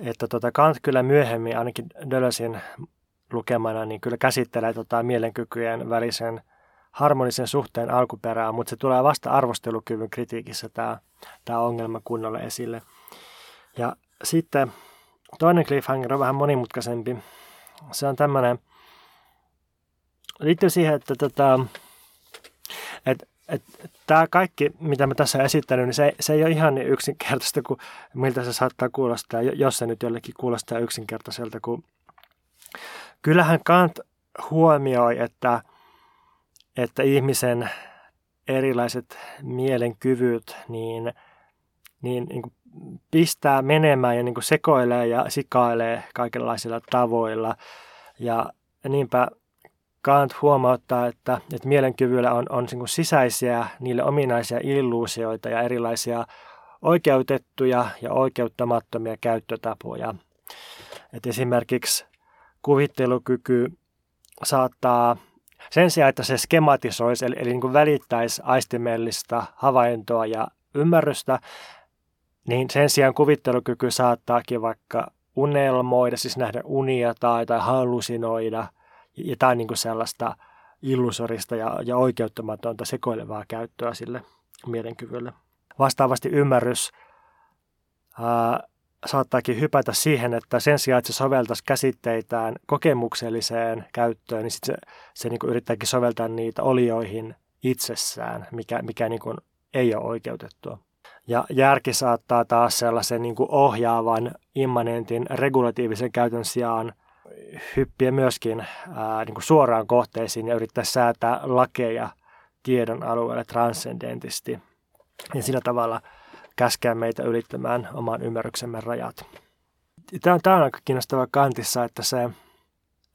että tota Kant kyllä myöhemmin, ainakin Dölösin lukemana, niin kyllä käsittelee tota mielenkykyjen välisen harmonisen suhteen alkuperää, mutta se tulee vasta arvostelukyvyn kritiikissä tämä, tämä ongelma kunnolla esille. Ja sitten toinen cliffhanger on vähän monimutkaisempi. Se on tämmöinen, liittyy siihen, että, tota, että Tämä kaikki, mitä mä tässä esittänyt, niin se, se ei ole ihan niin yksinkertaista kuin miltä se saattaa kuulostaa, jos se nyt jollekin kuulostaa yksinkertaiselta. Kun kyllähän Kant huomioi, että, että ihmisen erilaiset mielenkyvyt niin, niin, niin kuin pistää menemään ja niin kuin sekoilee ja sikailee kaikenlaisilla tavoilla. Ja niinpä Kant huomauttaa, että, että mielenkyvyllä on, on niin sisäisiä, niille ominaisia illuusioita ja erilaisia oikeutettuja ja oikeuttamattomia käyttötapoja. Et esimerkiksi kuvittelukyky saattaa sen sijaan, että se skematisoisi, eli, eli niin välittäisi aistimellista havaintoa ja ymmärrystä, niin sen sijaan kuvittelukyky saattaakin vaikka unelmoida, siis nähdä unia tai, tai hallusinoida – jotain niin kuin sellaista illusorista ja, ja oikeuttamatonta sekoilevaa käyttöä sille mielenkyvylle. Vastaavasti ymmärrys ää, saattaakin hypätä siihen, että sen sijaan, että se soveltaisi käsitteitään kokemukselliseen käyttöön, niin sit se, se niin kuin yrittääkin soveltaa niitä olioihin itsessään, mikä, mikä niin kuin ei ole oikeutettua. Ja järki saattaa taas sellaisen niin kuin ohjaavan immanentin regulatiivisen käytön sijaan – hyppiä myöskin ää, niin kuin suoraan kohteisiin ja yrittää säätää lakeja tiedon alueelle transcendentisti ja sillä tavalla käskeä meitä ylittämään oman ymmärryksemme rajat. Tämä on, tämä on aika kiinnostava kantissa, että se,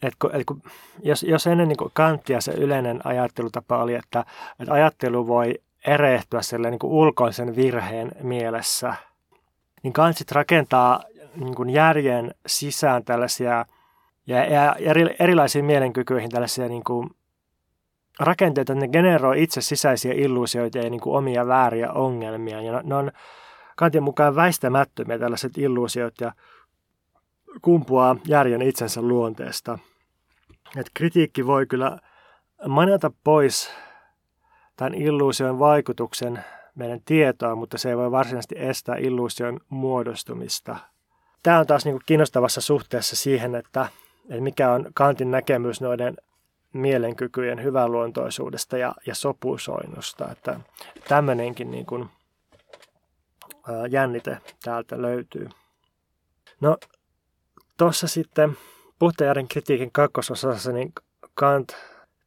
että kun, että kun, jos, jos ennen niin kanttia se yleinen ajattelutapa oli, että, että ajattelu voi erehtyä niin kuin ulkoisen virheen mielessä, niin Kant rakentaa niin järjen sisään tällaisia – ja, ja eri, erilaisiin mielenkykyihin tällaisia niin kuin rakenteita, että ne generoi itse sisäisiä illuusioita ja niin kuin omia vääriä ongelmia. Ja ne on Kantin mukaan väistämättömiä tällaiset illuusiot ja kumpuaa järjen itsensä luonteesta. Et kritiikki voi kyllä manata pois tämän illuusion vaikutuksen meidän tietoa, mutta se ei voi varsinaisesti estää illuusion muodostumista. Tämä on taas niin kuin kiinnostavassa suhteessa siihen, että että mikä on Kantin näkemys noiden mielenkykyjen hyväluontoisuudesta ja, ja sopusoinnusta. Että tämmöinenkin niin kuin, ää, jännite täältä löytyy. No tuossa sitten puhtajaren kritiikin kakkososassa niin Kant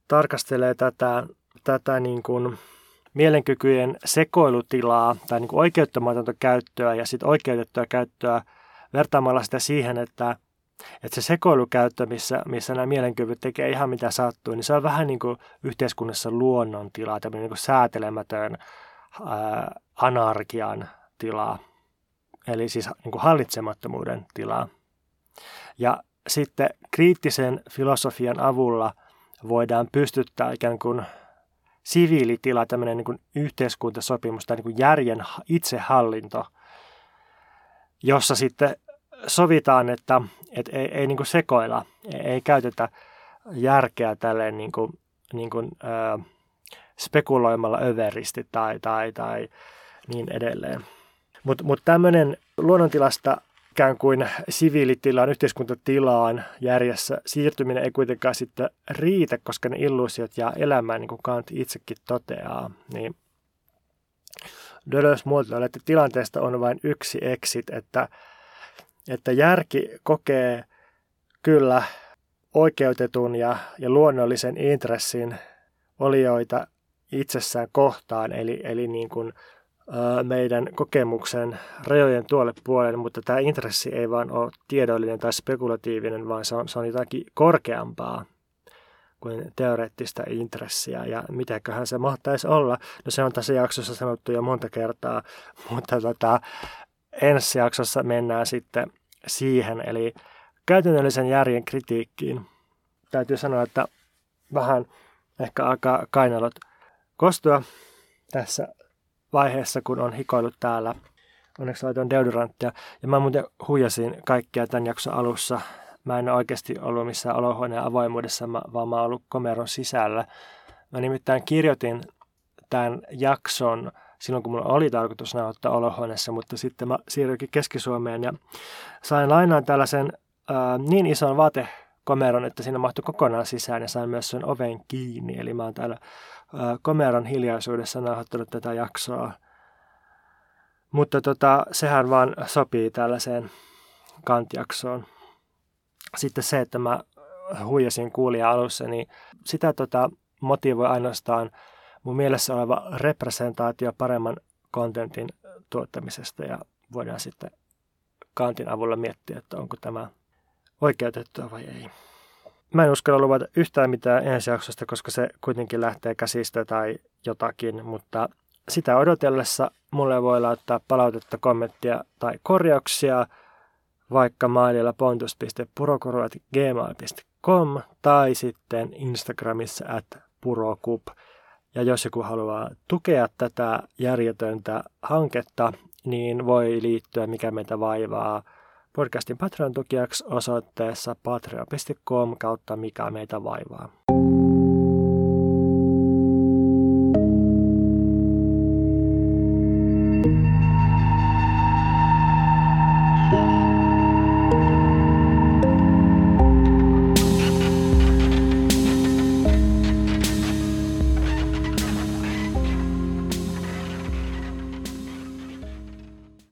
tarkastelee tätä, tätä niin kuin mielenkykyjen sekoilutilaa tai niin kuin oikeuttamatonta käyttöä ja sitten oikeutettua käyttöä vertaamalla sitä siihen, että, että se sekoilukäyttö, missä, missä nämä mielenkyvyt tekee ihan mitä sattuu, niin se on vähän niin kuin yhteiskunnassa luonnontila, tämmöinen niin säätelemätön ää, anarkian tilaa, eli siis niin kuin hallitsemattomuuden tilaa. Ja sitten kriittisen filosofian avulla voidaan pystyttää ikään kuin siviilitila, tämmöinen niin kuin yhteiskuntasopimus tai niin kuin järjen itsehallinto, jossa sitten sovitaan, että, että ei, ei niin kuin sekoilla, ei, ei käytetä järkeä tälleen niin kuin, niin kuin, ö, spekuloimalla överisti tai, tai, tai niin edelleen. Mutta mut tämmöinen luonnontilasta ikään kuin siviilitilaan, yhteiskuntatilaan järjessä siirtyminen ei kuitenkaan sitten riitä, koska ne illuusiot jää elämään, niin kuin Kant itsekin toteaa. Niin Deleuze muotoilee, että tilanteesta on vain yksi exit, että, että järki kokee kyllä oikeutetun ja, ja luonnollisen intressin olioita itsessään kohtaan, eli, eli niin kuin meidän kokemuksen rajojen tuolle puolelle, mutta tämä intressi ei vaan ole tiedollinen tai spekulatiivinen, vaan se on, se on jotakin korkeampaa kuin teoreettista intressiä. Ja mitäköhän se mahtaisi olla? No se on tässä jaksossa sanottu jo monta kertaa, *laughs* mutta tota, ensi jaksossa mennään sitten siihen, eli käytännöllisen järjen kritiikkiin. Täytyy sanoa, että vähän ehkä alkaa kainalot kostua tässä vaiheessa, kun on hikoillut täällä. Onneksi laitoin deodoranttia. Ja mä muuten huijasin kaikkia tämän jakson alussa. Mä en oikeasti ollut missään olohuoneen avoimuudessa, vaan mä oon ollut komeron sisällä. Mä nimittäin kirjoitin tämän jakson silloin, kun mulla oli tarkoitus nauhoittaa olohuoneessa, mutta sitten mä siirryin Keski-Suomeen ja sain lainaan tällaisen ää, niin ison vaatekomeron, että siinä mahtui kokonaan sisään ja sain myös sen oven kiinni. Eli mä oon täällä komeran hiljaisuudessa nauhoittanut tätä jaksoa. Mutta tota, sehän vaan sopii tällaiseen kantjaksoon. Sitten se, että mä huijasin kuulija alussa, niin sitä tota, motivoi ainoastaan mun mielessä oleva representaatio paremman kontentin tuottamisesta ja voidaan sitten kantin avulla miettiä, että onko tämä oikeutettua vai ei. Mä en uskalla luvata yhtään mitään ensi jaksosta, koska se kuitenkin lähtee käsistä tai jotakin, mutta sitä odotellessa mulle voi laittaa palautetta, kommenttia tai korjauksia vaikka maililla pontus.purokoru.gmail.com tai sitten Instagramissa at purokup. Ja jos joku haluaa tukea tätä järjetöntä hanketta, niin voi liittyä mikä meitä vaivaa – podcastin Patreon tukijaksi osoitteessa patreon.com kautta mikä meitä vaivaa.